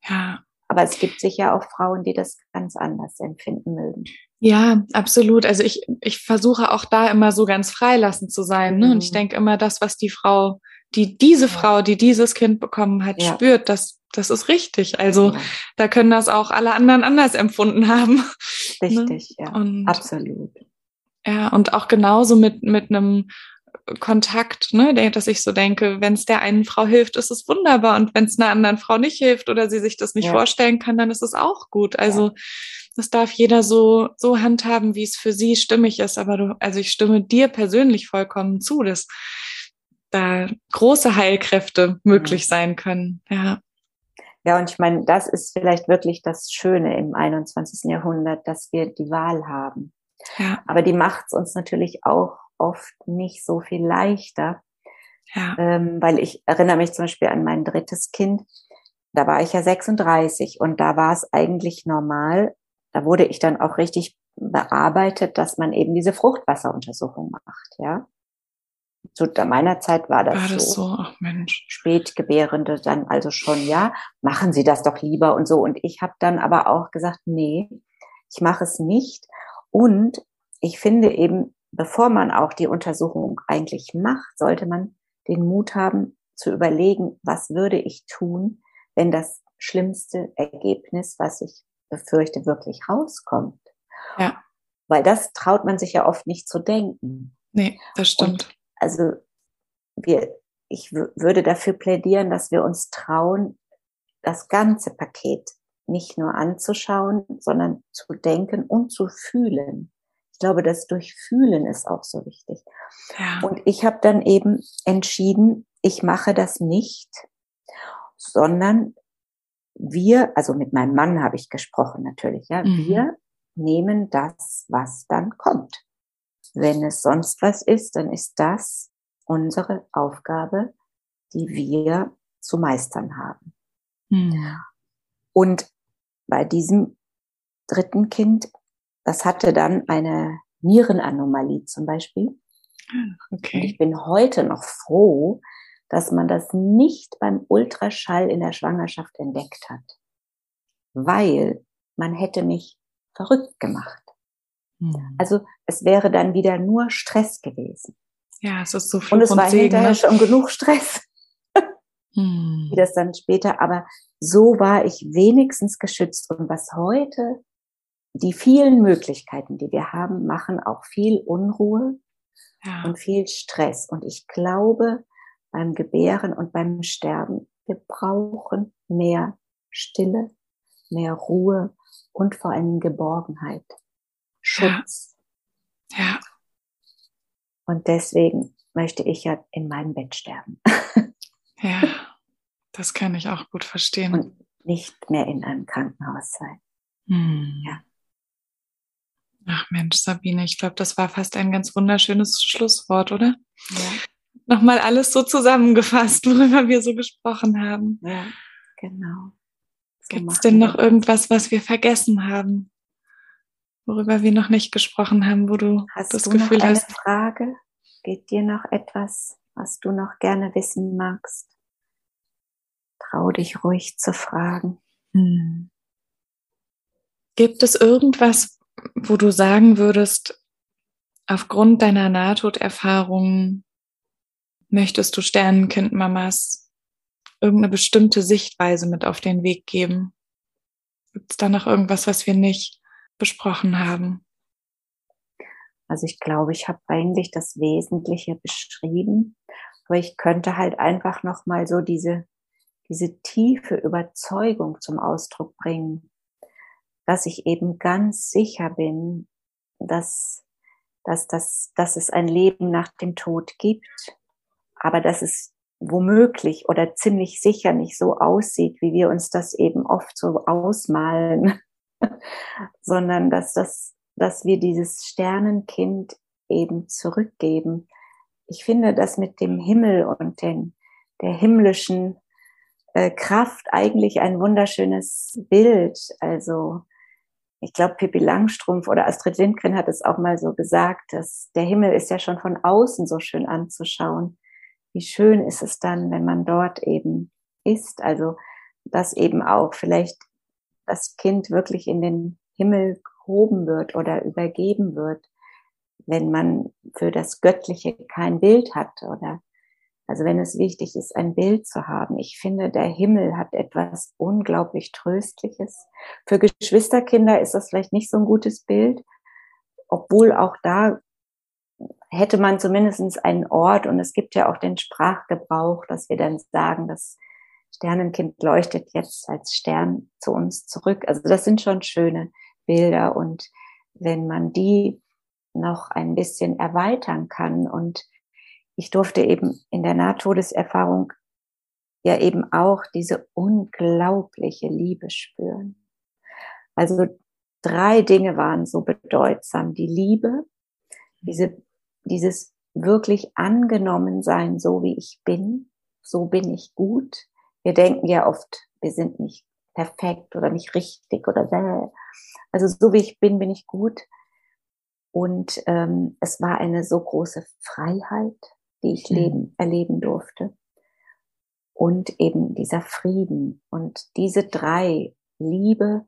Ja. Aber es gibt sicher auch Frauen, die das ganz anders empfinden mögen. Ja, absolut. Also ich, ich versuche auch da immer so ganz freilassend zu sein. Ne? Mhm. Und ich mhm. denke immer, das, was die Frau, die diese. Frau, die dieses Kind bekommen hat, ja. spürt, das, das ist richtig. Also ja. da können das auch alle anderen anders empfunden haben. Ne? Richtig, ne? ja. Und, Absolut. Ja, und auch genauso mit, mit einem Kontakt, ne, dass ich so denke, wenn es der einen Frau hilft, ist es wunderbar. Und wenn es einer anderen Frau nicht hilft oder sie sich das nicht ja. vorstellen kann, dann ist es auch gut. Also ja. das darf jeder so, so handhaben, wie es für sie stimmig ist. Aber du, also ich stimme dir persönlich vollkommen zu, dass da große Heilkräfte möglich sein können. Ja. Ja, und ich meine, das ist vielleicht wirklich das Schöne im 21. Jahrhundert, dass wir die Wahl haben. Ja. Aber die macht es uns natürlich auch oft nicht so viel leichter. Ja. Ähm, weil ich erinnere mich zum Beispiel an mein drittes Kind. Da war ich ja 36 und da war es eigentlich normal. Da wurde ich dann auch richtig bearbeitet, dass man eben diese Fruchtwasseruntersuchung macht, ja. Zu meiner Zeit war das, war das so. so? Ach Mensch. Spätgebärende dann also schon, ja, machen Sie das doch lieber und so. Und ich habe dann aber auch gesagt, nee, ich mache es nicht. Und ich finde eben, bevor man auch die Untersuchung eigentlich macht, sollte man den Mut haben zu überlegen, was würde ich tun, wenn das schlimmste Ergebnis, was ich befürchte, wirklich rauskommt. Ja. Weil das traut man sich ja oft nicht zu denken. Nee, das stimmt. Und also wir, ich würde dafür plädieren, dass wir uns trauen, das ganze Paket nicht nur anzuschauen, sondern zu denken und zu fühlen glaube, das Durchfühlen ist auch so wichtig. Ja. Und ich habe dann eben entschieden, ich mache das nicht, sondern wir, also mit meinem Mann habe ich gesprochen natürlich, ja, mhm. wir nehmen das, was dann kommt. Wenn es sonst was ist, dann ist das unsere Aufgabe, die wir zu meistern haben. Mhm. Und bei diesem dritten Kind das hatte dann eine Nierenanomalie zum Beispiel. Ah, okay. Und ich bin heute noch froh, dass man das nicht beim Ultraschall in der Schwangerschaft entdeckt hat, weil man hätte mich verrückt gemacht. Hm. Also es wäre dann wieder nur Stress gewesen. Ja, es ist so viel. Und es war Segen, hinterher ne? schon genug Stress. hm. Wie das dann später, aber so war ich wenigstens geschützt. Und was heute die vielen Möglichkeiten, die wir haben, machen auch viel Unruhe ja. und viel Stress. Und ich glaube, beim Gebären und beim Sterben, wir brauchen mehr Stille, mehr Ruhe und vor allem Geborgenheit, Schutz. Ja. ja. Und deswegen möchte ich ja in meinem Bett sterben. ja, das kann ich auch gut verstehen. Und nicht mehr in einem Krankenhaus sein. Hm. Ja. Ach Mensch, Sabine, ich glaube, das war fast ein ganz wunderschönes Schlusswort, oder? Ja. Nochmal alles so zusammengefasst, worüber wir so gesprochen haben. Ja, genau. So Gibt es denn noch irgendwas, was wir vergessen haben? Worüber wir noch nicht gesprochen haben, wo du hast das du Gefühl noch eine hast. Frage? Geht dir noch etwas, was du noch gerne wissen magst? Trau dich ruhig zu fragen. Hm. Gibt es irgendwas, wo du sagen würdest, aufgrund deiner Nahtoderfahrung möchtest du Sternenkind-Mamas irgendeine bestimmte Sichtweise mit auf den Weg geben? Gibt es da noch irgendwas, was wir nicht besprochen haben? Also ich glaube, ich habe eigentlich das Wesentliche beschrieben, aber ich könnte halt einfach noch mal so diese diese tiefe Überzeugung zum Ausdruck bringen, dass ich eben ganz sicher bin, dass, dass, dass, dass es ein Leben nach dem Tod gibt, aber dass es womöglich oder ziemlich sicher nicht so aussieht, wie wir uns das eben oft so ausmalen, sondern dass das, dass wir dieses Sternenkind eben zurückgeben. Ich finde das mit dem Himmel und den, der himmlischen äh, Kraft eigentlich ein wunderschönes Bild. Also ich glaube, Pippi Langstrumpf oder Astrid Lindgren hat es auch mal so gesagt, dass der Himmel ist ja schon von außen so schön anzuschauen. Wie schön ist es dann, wenn man dort eben ist. Also, dass eben auch vielleicht das Kind wirklich in den Himmel gehoben wird oder übergeben wird, wenn man für das Göttliche kein Bild hat oder also wenn es wichtig ist, ein Bild zu haben. Ich finde, der Himmel hat etwas unglaublich Tröstliches. Für Geschwisterkinder ist das vielleicht nicht so ein gutes Bild, obwohl auch da hätte man zumindest einen Ort und es gibt ja auch den Sprachgebrauch, dass wir dann sagen, das Sternenkind leuchtet jetzt als Stern zu uns zurück. Also das sind schon schöne Bilder und wenn man die noch ein bisschen erweitern kann und ich durfte eben in der Nahtodeserfahrung ja eben auch diese unglaubliche Liebe spüren. Also drei Dinge waren so bedeutsam. Die Liebe, diese, dieses wirklich angenommen sein, so wie ich bin, so bin ich gut. Wir denken ja oft, wir sind nicht perfekt oder nicht richtig oder bäh. Also so wie ich bin, bin ich gut. Und ähm, es war eine so große Freiheit, die ich leben, erleben durfte. Und eben dieser Frieden. Und diese drei, Liebe,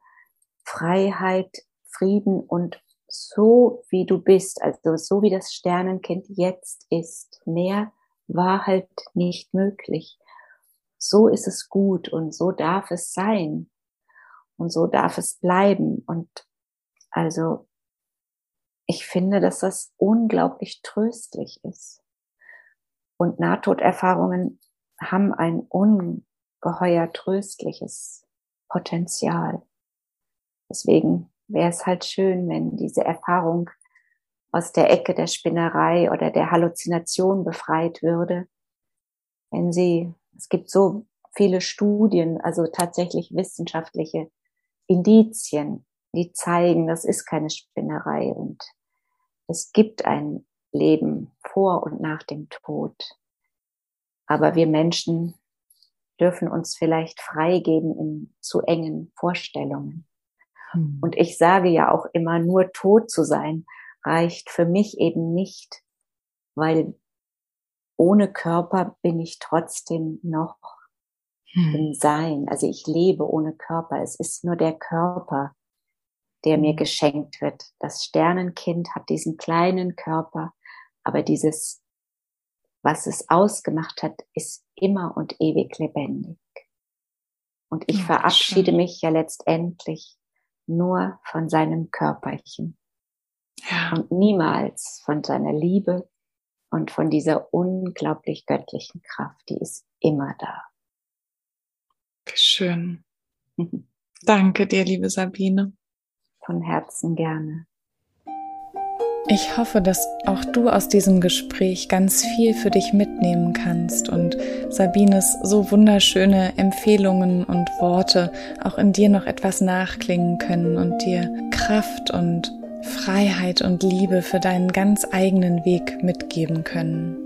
Freiheit, Frieden und so wie du bist, also so wie das Sternenkind jetzt ist, mehr war halt nicht möglich. So ist es gut und so darf es sein und so darf es bleiben. Und also ich finde, dass das unglaublich tröstlich ist. Und Nahtoderfahrungen haben ein ungeheuer tröstliches Potenzial. Deswegen wäre es halt schön, wenn diese Erfahrung aus der Ecke der Spinnerei oder der Halluzination befreit würde. Wenn sie, es gibt so viele Studien, also tatsächlich wissenschaftliche Indizien, die zeigen, das ist keine Spinnerei und es gibt ein Leben vor und nach dem Tod. Aber wir Menschen dürfen uns vielleicht freigeben in zu engen Vorstellungen. Hm. Und ich sage ja auch immer, nur tot zu sein reicht für mich eben nicht, weil ohne Körper bin ich trotzdem noch hm. im Sein. Also ich lebe ohne Körper. Es ist nur der Körper, der mir hm. geschenkt wird. Das Sternenkind hat diesen kleinen Körper, aber dieses, was es ausgemacht hat, ist immer und ewig lebendig. Und ich ja, verabschiede schön. mich ja letztendlich nur von seinem Körperchen. Ja. Und niemals von seiner Liebe und von dieser unglaublich göttlichen Kraft, die ist immer da. Schön. Danke dir, liebe Sabine. Von Herzen gerne. Ich hoffe, dass auch du aus diesem Gespräch ganz viel für dich mitnehmen kannst und Sabines so wunderschöne Empfehlungen und Worte auch in dir noch etwas nachklingen können und dir Kraft und Freiheit und Liebe für deinen ganz eigenen Weg mitgeben können.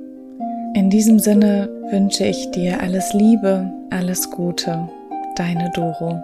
In diesem Sinne wünsche ich dir alles Liebe, alles Gute, deine Doro.